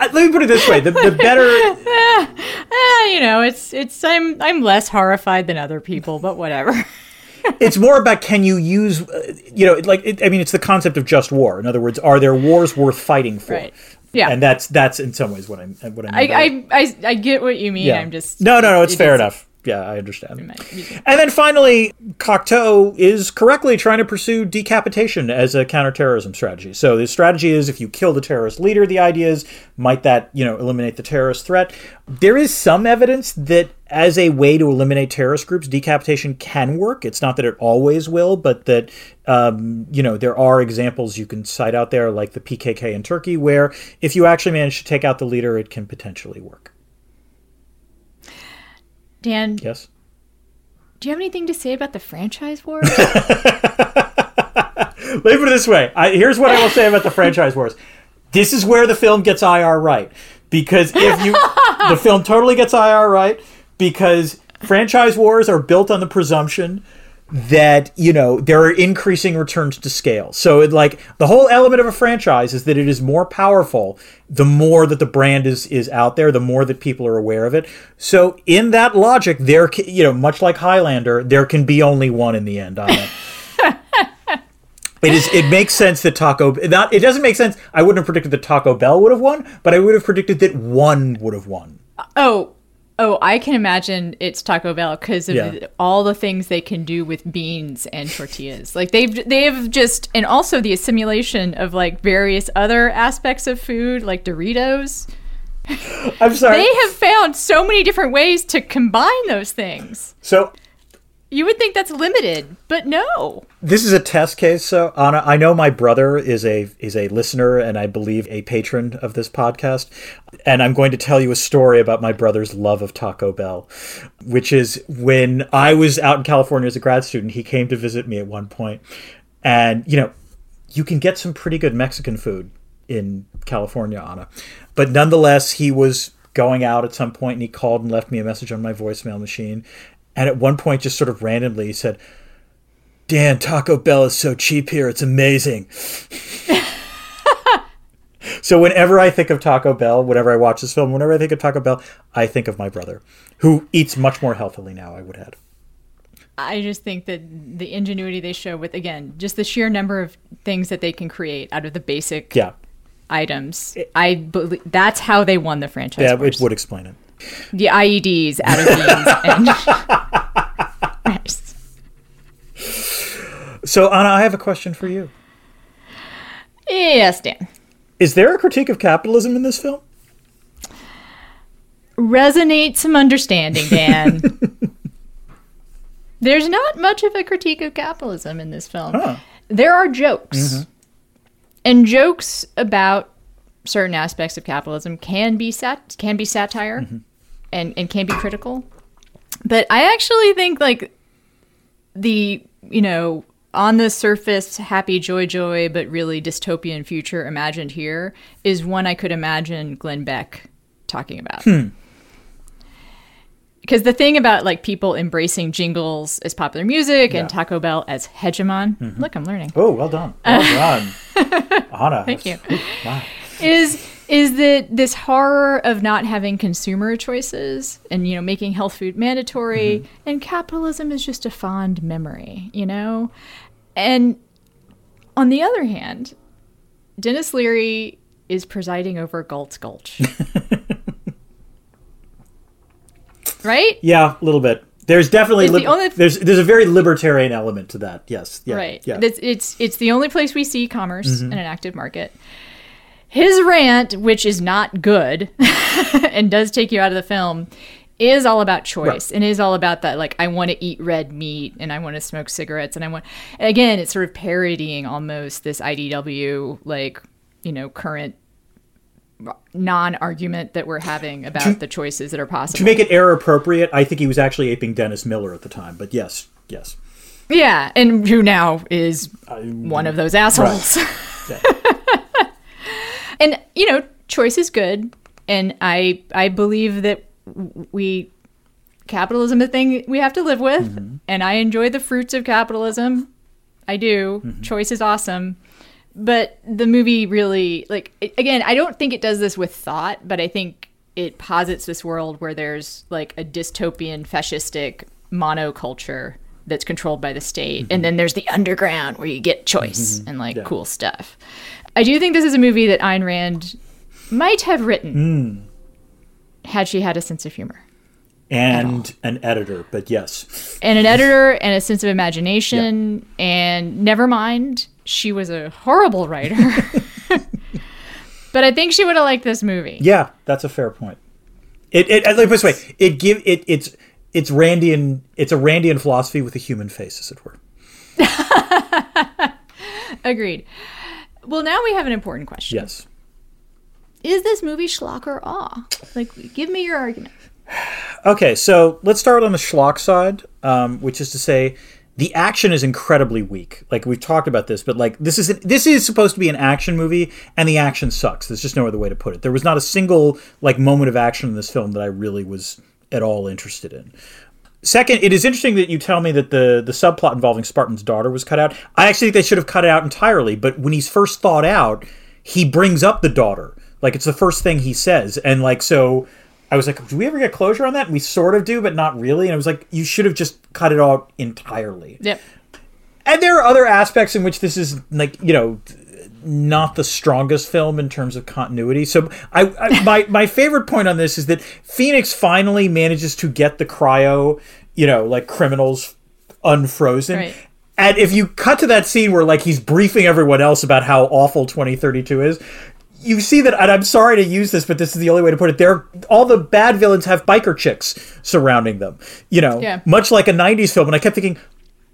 Let me put it this way: the, the better eh, you know, it's it's I'm I'm less horrified than other people, but whatever. it's more about can you use uh, you know like it, i mean it's the concept of just war in other words are there wars worth fighting for Right. Yeah. and that's that's in some ways what i'm what i I, mean by it. I, I I get what you mean. Yeah. I'm just no no no it's it fair enough yeah i understand. And then finally cocteau is correctly trying to pursue decapitation as a counterterrorism strategy. So the strategy is if you kill the terrorist leader the idea is might that you know eliminate the terrorist threat? There is some evidence that as a way to eliminate terrorist groups decapitation can work. It's not that it always will but that um, you know there are examples you can cite out there like the pkk in turkey where if you actually manage to take out the leader it can potentially work Dan, yes do you have anything to say about the franchise wars? Leave it this way. I, here's what I will say about the franchise wars. This is where the film gets IR right. Because if you, the film totally gets IR right because franchise wars are built on the presumption that you know there are increasing returns to scale. So it like the whole element of a franchise is that it is more powerful the more that the brand is is out there the more that people are aware of it. So in that logic there you know much like highlander there can be only one in the end on it. It is it makes sense that taco not it doesn't make sense. I wouldn't have predicted that taco bell would have won but i would have predicted that one would have won. Uh, oh, oh, I can imagine it's Taco Bell because of Yeah. all the things they can do with beans and tortillas. Like they've they've just and also the assimilation of like various other aspects of food, like Doritos. i'm sorry They have found so many different ways to combine those things. so You would think that's limited, but no. This is a test case. So Anna, I know my brother is a is a listener and I believe a patron of this podcast, and I'm going to tell you a story about my brother's love of Taco Bell, which is when I was out in California as a grad student. He came to visit me at one point, and you know, you can get some pretty good Mexican food in California, Anna, but nonetheless, he was going out at some point and he called and left me a message on my voicemail machine, and at one point, just sort of randomly, he said. Dan, Taco Bell is so cheap here. It's amazing. so whenever I think of Taco Bell, whenever I watch this film, whenever I think of Taco Bell, I think of my brother, who eats much more healthily now. I would add. I just think that the ingenuity they show with again, just the sheer number of things that they can create out of the basic Yeah, items. I believe that's how they won the franchise. yeah, wars. it would explain it. The IEDs out of beans and rice. So Anna, I have a question for you. Yes, Dan. Is there a critique of capitalism in this film? Resonate some understanding, Dan. There's not much of a critique of capitalism in this film. Huh. There are jokes. Mm-hmm. And jokes about certain aspects of capitalism can be sat can be satire mm-hmm. and, and can be critical. But I actually think like the, you know, on the surface happy joy joy but really dystopian future imagined here is one I could imagine Glenn Beck talking about. Hmm. Because the thing about like people embracing jingles as popular music and Taco Bell as hegemon, mm-hmm. look, I'm learning Oh, well done, well done, Anna. Thank you. Wow. Is is that this horror of not having consumer choices and you know making health food mandatory mm-hmm. and capitalism is just a fond memory you know and on the other hand denis leary is presiding over galt's gulch right Yeah, a little bit. There's definitely It's the only- there's there's a very libertarian element to that. Yes. Yeah. right Yeah. it's, it's it's the only place we see commerce mm-hmm. in an active market his rant which is not good and does take you out of the film is all about choice and is all about that like i want to eat red meat and i want to smoke cigarettes and i want again it's sort of parodying almost this idw like you know current non-argument that we're having about the choices that are possible to make it error appropriate, I think he was actually aping Dennis Miller at the time. But yes, yes. Yeah, and who now is one of those assholes. Yeah. And you know, choice is good, and I I believe that we capitalism is a thing we have to live with, mm-hmm. and I enjoy the fruits of capitalism. I do. Mm-hmm. Choice is awesome. But the movie really like it, again, I don't think it does this with thought, but I think it posits this world where there's like a dystopian fascistic monoculture that's controlled by the state mm-hmm. and then there's the underground where you get choice and like cool stuff. I do think this is a movie that Ayn Rand might have written hmm. had she had a sense of humor. And an editor, but yes. and an editor and a sense of imagination and never mind she was a horrible writer but i think she would have liked this movie Yeah, that's a fair point. It, it let me put it this way. It give it it's it's Randian it's a Randian philosophy with a human face, as it were. agreed well now we have an important question Yes. is this movie schlock or awe like give me your argument Okay, so let's start on the schlock side, um, which is to say, the action is incredibly weak. Like we've talked about this, but like this is this is supposed to be an action movie, and the action sucks. There's just no other way to put it. There was not a single like moment of action in this film that I really was at all interested in. Second, it is interesting that you tell me that the the subplot involving Spartan's daughter was cut out. I actually think they should have cut it out entirely. But when he's first thought out, he brings up the daughter. Like it's the first thing he says, and like so. I was like, do we ever get closure on that? And we sort of do, but not really. And I was like, you should have just cut it out entirely. Yep. And there are other aspects in which this is like, you know, not the strongest film in terms of continuity. So I, I my my favorite point on this is that Phoenix finally manages to get the cryo, you know, like criminals unfrozen. Right. And if you cut to that scene where like he's briefing everyone else about how awful 2032 is, you see that and I'm sorry to use this, but this is the only way to put it. They're all the bad villains have biker chicks surrounding them. You know, Yeah. much like a 90s film. And I kept thinking,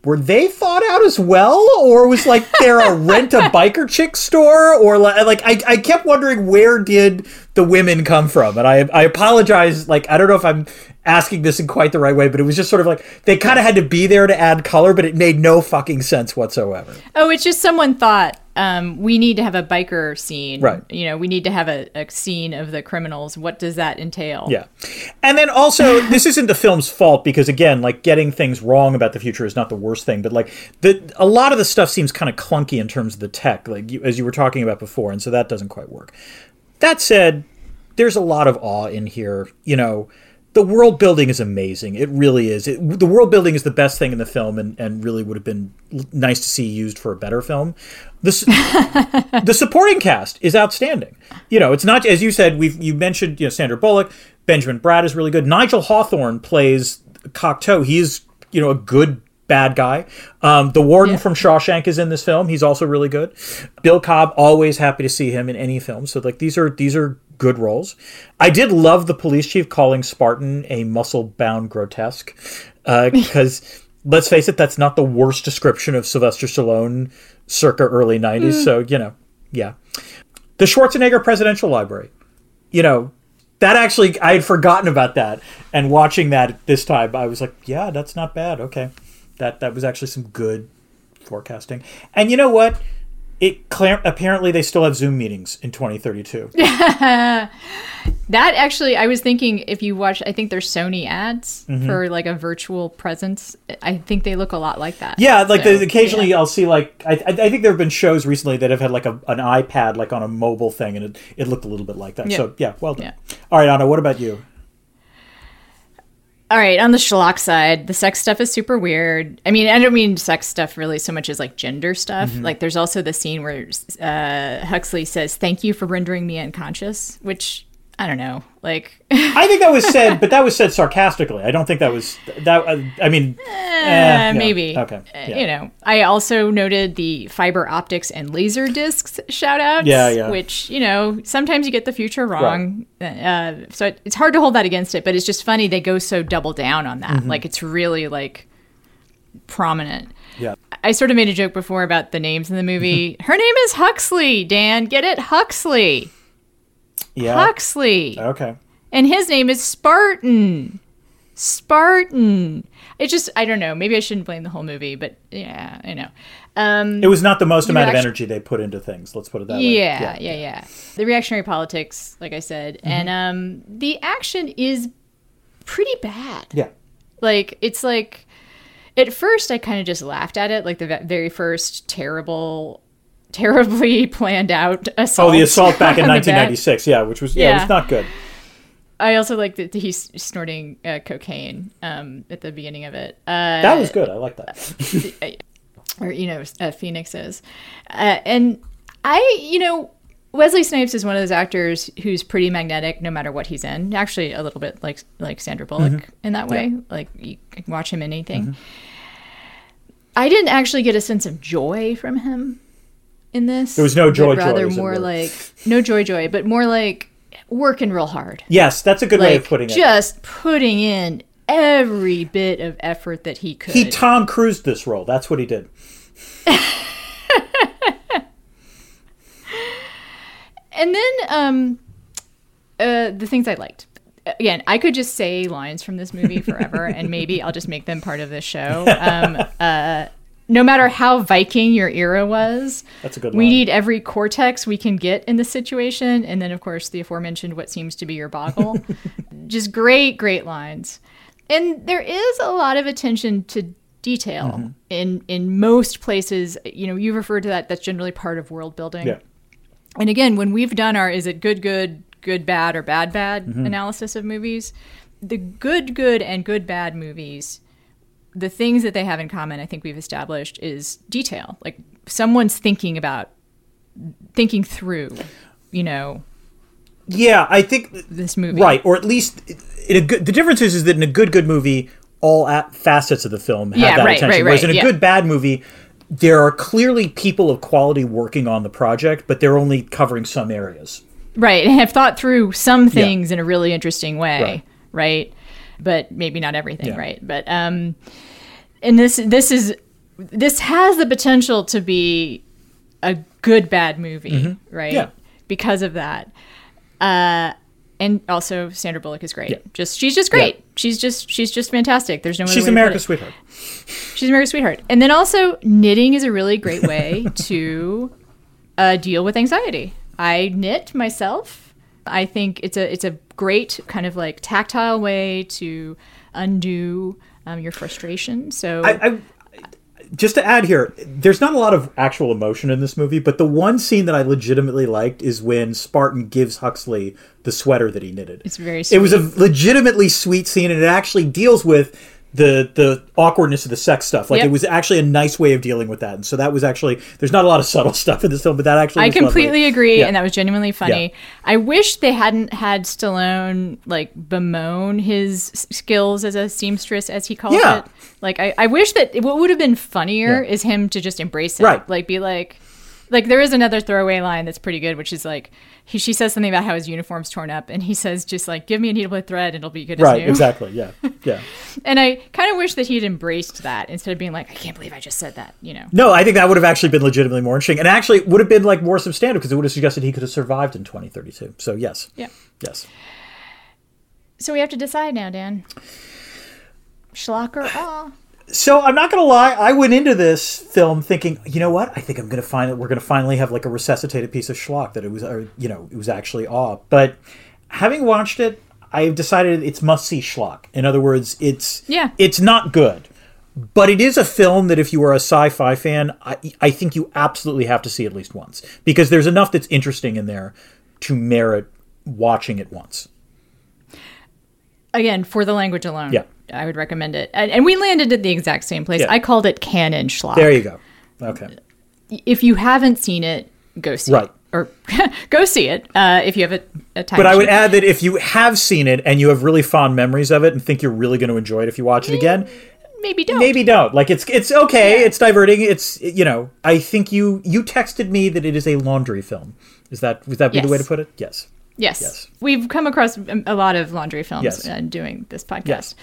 were they thought out as well? Or was like there a rent a biker chick store? Or li- like I, I kept wondering where did the women come from? And I, I apologize like i don't know if i'm asking this in quite the right way but it was just sort of like they kind of had to be there to add color but it made no fucking sense whatsoever Oh, it's just someone thought um, we need to have a biker scene. Right. You know, we need to have a, a scene of the criminals. What does that entail? Yeah. And then also, this isn't the film's fault because, again, like getting things wrong about the future is not the worst thing, but like the a lot of the stuff seems kind of clunky in terms of the tech, like you, as you were talking about before, and so that doesn't quite work. That said, there's a lot of awe in here. You know, the world building is amazing. It really is. It, the world building is the best thing in the film, and, and really would have been nice to see used for a better film. The, the supporting cast is outstanding. You know, it's not as you said. We've you mentioned you know Sandra Bullock, Benjamin Bratt is really good. Nigel Hawthorne plays Cocteau. He is you know a good bad guy. Um, the warden from Shawshank is in this film. He's also really good. Bill Cobb, always happy to see him in any film. So like these are these are good roles. I did love the police chief calling Spartan a muscle bound grotesque uh, because let's face it, that's not the worst description of Sylvester Stallone circa early '90s. Mm. So you know, yeah. The Schwarzenegger Presidential Library. You know, that actually I had forgotten about that, and watching that this time, I was like, yeah, that's not bad. Okay, that that was actually some good forecasting. And you know what? It clear, apparently they still have Zoom meetings in 2032. That actually, I was thinking if you watch, I think there's Sony ads Mm-hmm. for like a virtual presence. I think they look a lot like that. Yeah, like So, the, occasionally yeah. I'll see like I, I I think there have been shows recently that have had like a, an iPad like on a mobile thing, and it, it looked a little bit like that. Yeah. So yeah, well done. Yeah. All right, Anna, what about you? All right, on the schlock side, the sex stuff is super weird. I mean, I don't mean sex stuff really so much as like gender stuff. Mm-hmm. Like, there's also the scene where uh, Huxley says, "Thank you for rendering me unconscious," which I don't know. Like, I think that was said, but that was said sarcastically. I don't think that was that. Uh, I mean, eh, yeah. maybe. Okay. Uh, Yeah. You know, I also noted the fiber optics and laser discs shout outs. Yeah, yeah. Which, you know, sometimes you get the future wrong. Uh, so it, it's hard to hold that against it, but it's just funny they go so double down on that. Mm-hmm. Like, it's really like prominent. Yeah. I sort of made a joke before about the names in the movie. Her name is Huxley, Dan. Get it? Huxley. Yeah. Huxley. Okay. And his name is Spartan. Spartan. It just, I don't know. Maybe I shouldn't blame the whole movie, but yeah, I know. Um, It was not the most amount of energy they put into things. Let's put it that way. yeah, yeah, yeah, The reactionary politics, like I said, Mm-hmm. and um, the action is pretty bad. Yeah. Like it's like at first I kind of just laughed at it, like the very first terrible, terribly planned out assault. Oh, the assault back in on the bat. 1996. Yeah, which was yeah, it was not good. I also like that he's snorting uh, cocaine um, at the beginning of it. Uh, That was good. I like that. or you know uh, Phoenix is, uh, and I you know Wesley Snipes is one of those actors who's pretty magnetic no matter what he's in. Actually, a little bit like like Sandra Bullock Mm-hmm. in that way. Like you can watch him in anything. I didn't actually get a sense of joy from him in this. There was no joy, joy, Rather it more like no joy, joy, but more like working real hard Yes, that's a good way of putting it. just putting in every bit of effort that he could. He Tom Cruised this role. That's what he did. and then um, uh, the things I liked. again, I could just say lines from this movie forever, and maybe I'll just make them part of this show. Um, uh, no matter how Viking your era was, That's a good we line. need every cortex we can get in this situation, and then of course the aforementioned what seems to be your boggle. just great, great lines, and there is a lot of attention to detail Mm-hmm. in in most places. You know, you referred to that. That's generally part of world building. Yeah. And again, when we've done our is it good, good, good, bad, or bad, bad Mm-hmm. analysis of movies, the good, good, and good, bad movies, the things that they have in common, I think we've established, is detail. Like someone's thinking about, thinking through, you know, Yeah, I think this movie. right, or at least in a good. The difference is, is that in a good good movie, all at facets of the film have Yeah, that right, attention. right, Whereas right, in a yeah. good bad movie, there are clearly people of quality working on the project, but they're only covering some areas. Right. And have thought through some things in a really interesting way. Right. Right. But maybe not everything. Yeah. Right. But, um, and this, this is, this has the potential to be a good, bad movie. Right. Mm-hmm. Yeah. Because of that. Uh, and also Sandra Bullock is great. Yeah. Just, she's just great. She's just, she's just fantastic. There's no She's America's sweetheart. She's America's sweetheart. And then also, knitting is a really great way to uh, deal with anxiety. I knit myself. I think it's a it's a great kind of like tactile way to undo um, your frustration. So I, I just to add here, there's not a lot of actual emotion in this movie, but the one scene that I legitimately liked is when Spartan gives Huxley the sweater that he knitted. it's very It was a legitimately sweet scene, and it actually deals with the the awkwardness of the sex stuff. Like Yep. it was actually a nice way of dealing with that. And so that was actually there's not a lot of subtle stuff in this film, but that actually I was lovely. completely agree, Yeah. and that was genuinely funny. Yeah. I wish they hadn't had Stallone like bemoan his skills as a seamstress, as he calls Yeah. it. Like, I, I wish that what would have been funnier is him to just embrace it, Right. Like, be like, like there is another throwaway line that's pretty good, which is like he she says something about how his uniform's torn up, and he says just like, "Give me a needle and thread, and it'll be good Right, as new." exactly. Yeah. Yeah. And I kind of wish that he'd embraced that instead of being like, "I can't believe I just said that," you know. No, I think that would have actually been legitimately more interesting, and actually would have been like more substantive because it would have suggested he could have survived in 2032. So yes, Yeah. yes. So we have to decide now, Dan. Schlock or awe? So I'm not gonna lie, I went into this film thinking, you know what? I think I'm gonna find that we're gonna finally have like a resuscitated piece of schlock that it was, or, you know, it was actually awe. But having watched it, I've decided it's must see schlock. In other words, it's Yeah. it's not good, but it is a film that if you are a sci-fi fan, I, I think you absolutely have to see at least once because there's enough that's interesting in there to merit watching it once. Again, for the language alone, Yeah. I would recommend it. And, and we landed at the exact same place. Yeah. I called it canon schlock. There you go. Okay. If you haven't seen it, go see Right. it. Or go see it uh, if you have a, a time. But I would add that if you have seen it and you have really fond memories of it and think you're really going to enjoy it if you watch it again, maybe don't. maybe don't. Like it's it's okay, it's diverting. It's you know, I think you you texted me that it is a laundry film. Is that would that be the way to put it? Yes. Yes. Yes. We've come across a lot of laundry films Yes. uh, doing this podcast. Yes.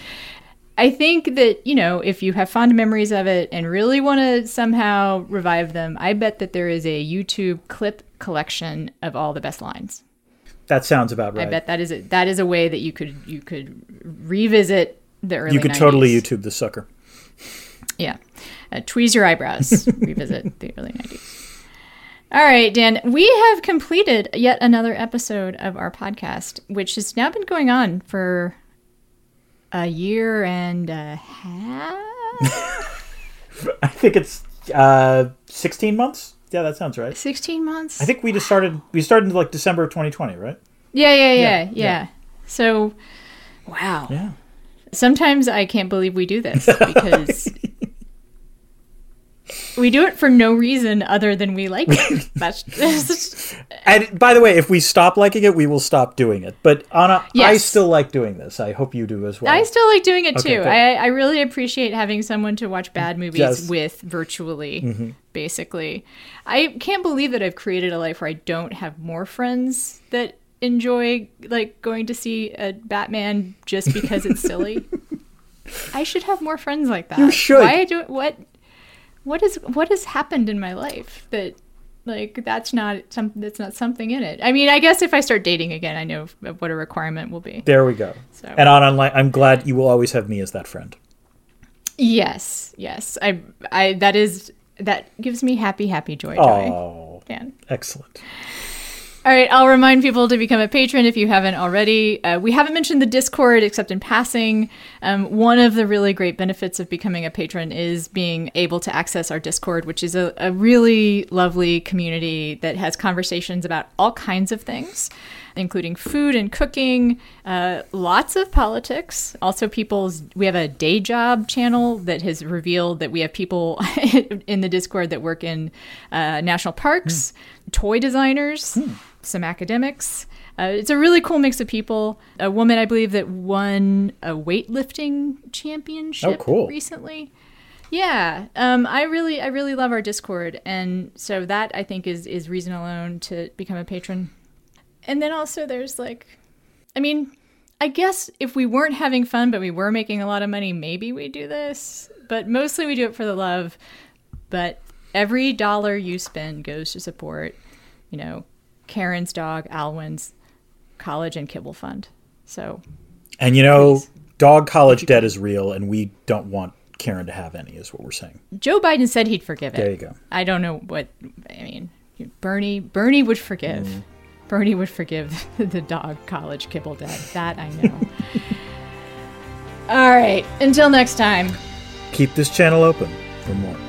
I think that, you know, if you have fond memories of it and really want to somehow revive them, I bet that there is a YouTube clip collection of all the best lines. That sounds about right. I bet that is a, that is a way that you could you could revisit the early you could totally YouTube the sucker. Yeah. Uh, tweeze your eyebrows. Revisit the early 90s. All right, Dan, we have completed yet another episode of our podcast, which has now been going on for a year and a half. I think it's uh 16 months. Yeah, that sounds right. 16 months? I think we just started we started in like December of 2020, right? yeah, yeah, yeah, Yeah, yeah, yeah. So, wow. Yeah. Sometimes I can't believe we do this because we do it for no reason other than we like it. That's, And by the way, if we stop liking it, we will stop doing it. But Ana, I still like doing this. I hope you do as well. I still like doing it Okay, too. good. I, I really appreciate having someone to watch bad movies Yes. Mm-hmm. with virtually, basically. I can't believe that I've created a life where I don't have more friends that enjoy like going to see a Batman just because it's silly. I should have more friends like that. You should. Why do what? What is what has happened in my life that Like that's not some that's not something in it. I mean, I guess if I start dating again, I know what a requirement will be. There we go. So- And on online, I'm glad you will always have me as that friend. Yes, yes. I I that is that gives me happy happy joy joy. Oh, Dan. excellent. All right, I'll remind people to become a patron if you haven't already. Uh, we haven't mentioned the Discord except in passing. Um, one of the really great benefits of becoming a patron is being able to access our Discord, which is a, a really lovely community that has conversations about all kinds of things, including food and cooking, uh, lots of politics. Also, people's, we have a day job channel that has revealed that we have people in the Discord that work in uh, national parks, toy designers some academics. Uh, it's a really cool mix of people. A woman, I believe, that won a weightlifting championship Oh, cool. recently. Yeah, um, I really, I really love our Discord, and so that I think is is reason alone to become a patron. And then also, there's like, I mean, I guess if we weren't having fun, but we were making a lot of money, maybe we do this. But mostly, we do it for the love. But every dollar you spend goes to support, you know, Karen's dog, Alwyn's college and kibble fund. So And you know, Please. dog college debt is real, and we don't want Karen to have any, is what we're saying. Joe Biden said he'd forgive it. There you go. I don't know what I mean. Bernie Bernie would forgive. Mm. Bernie would forgive the dog college kibble debt. That I know. All right. Until next time. Keep this channel open for more.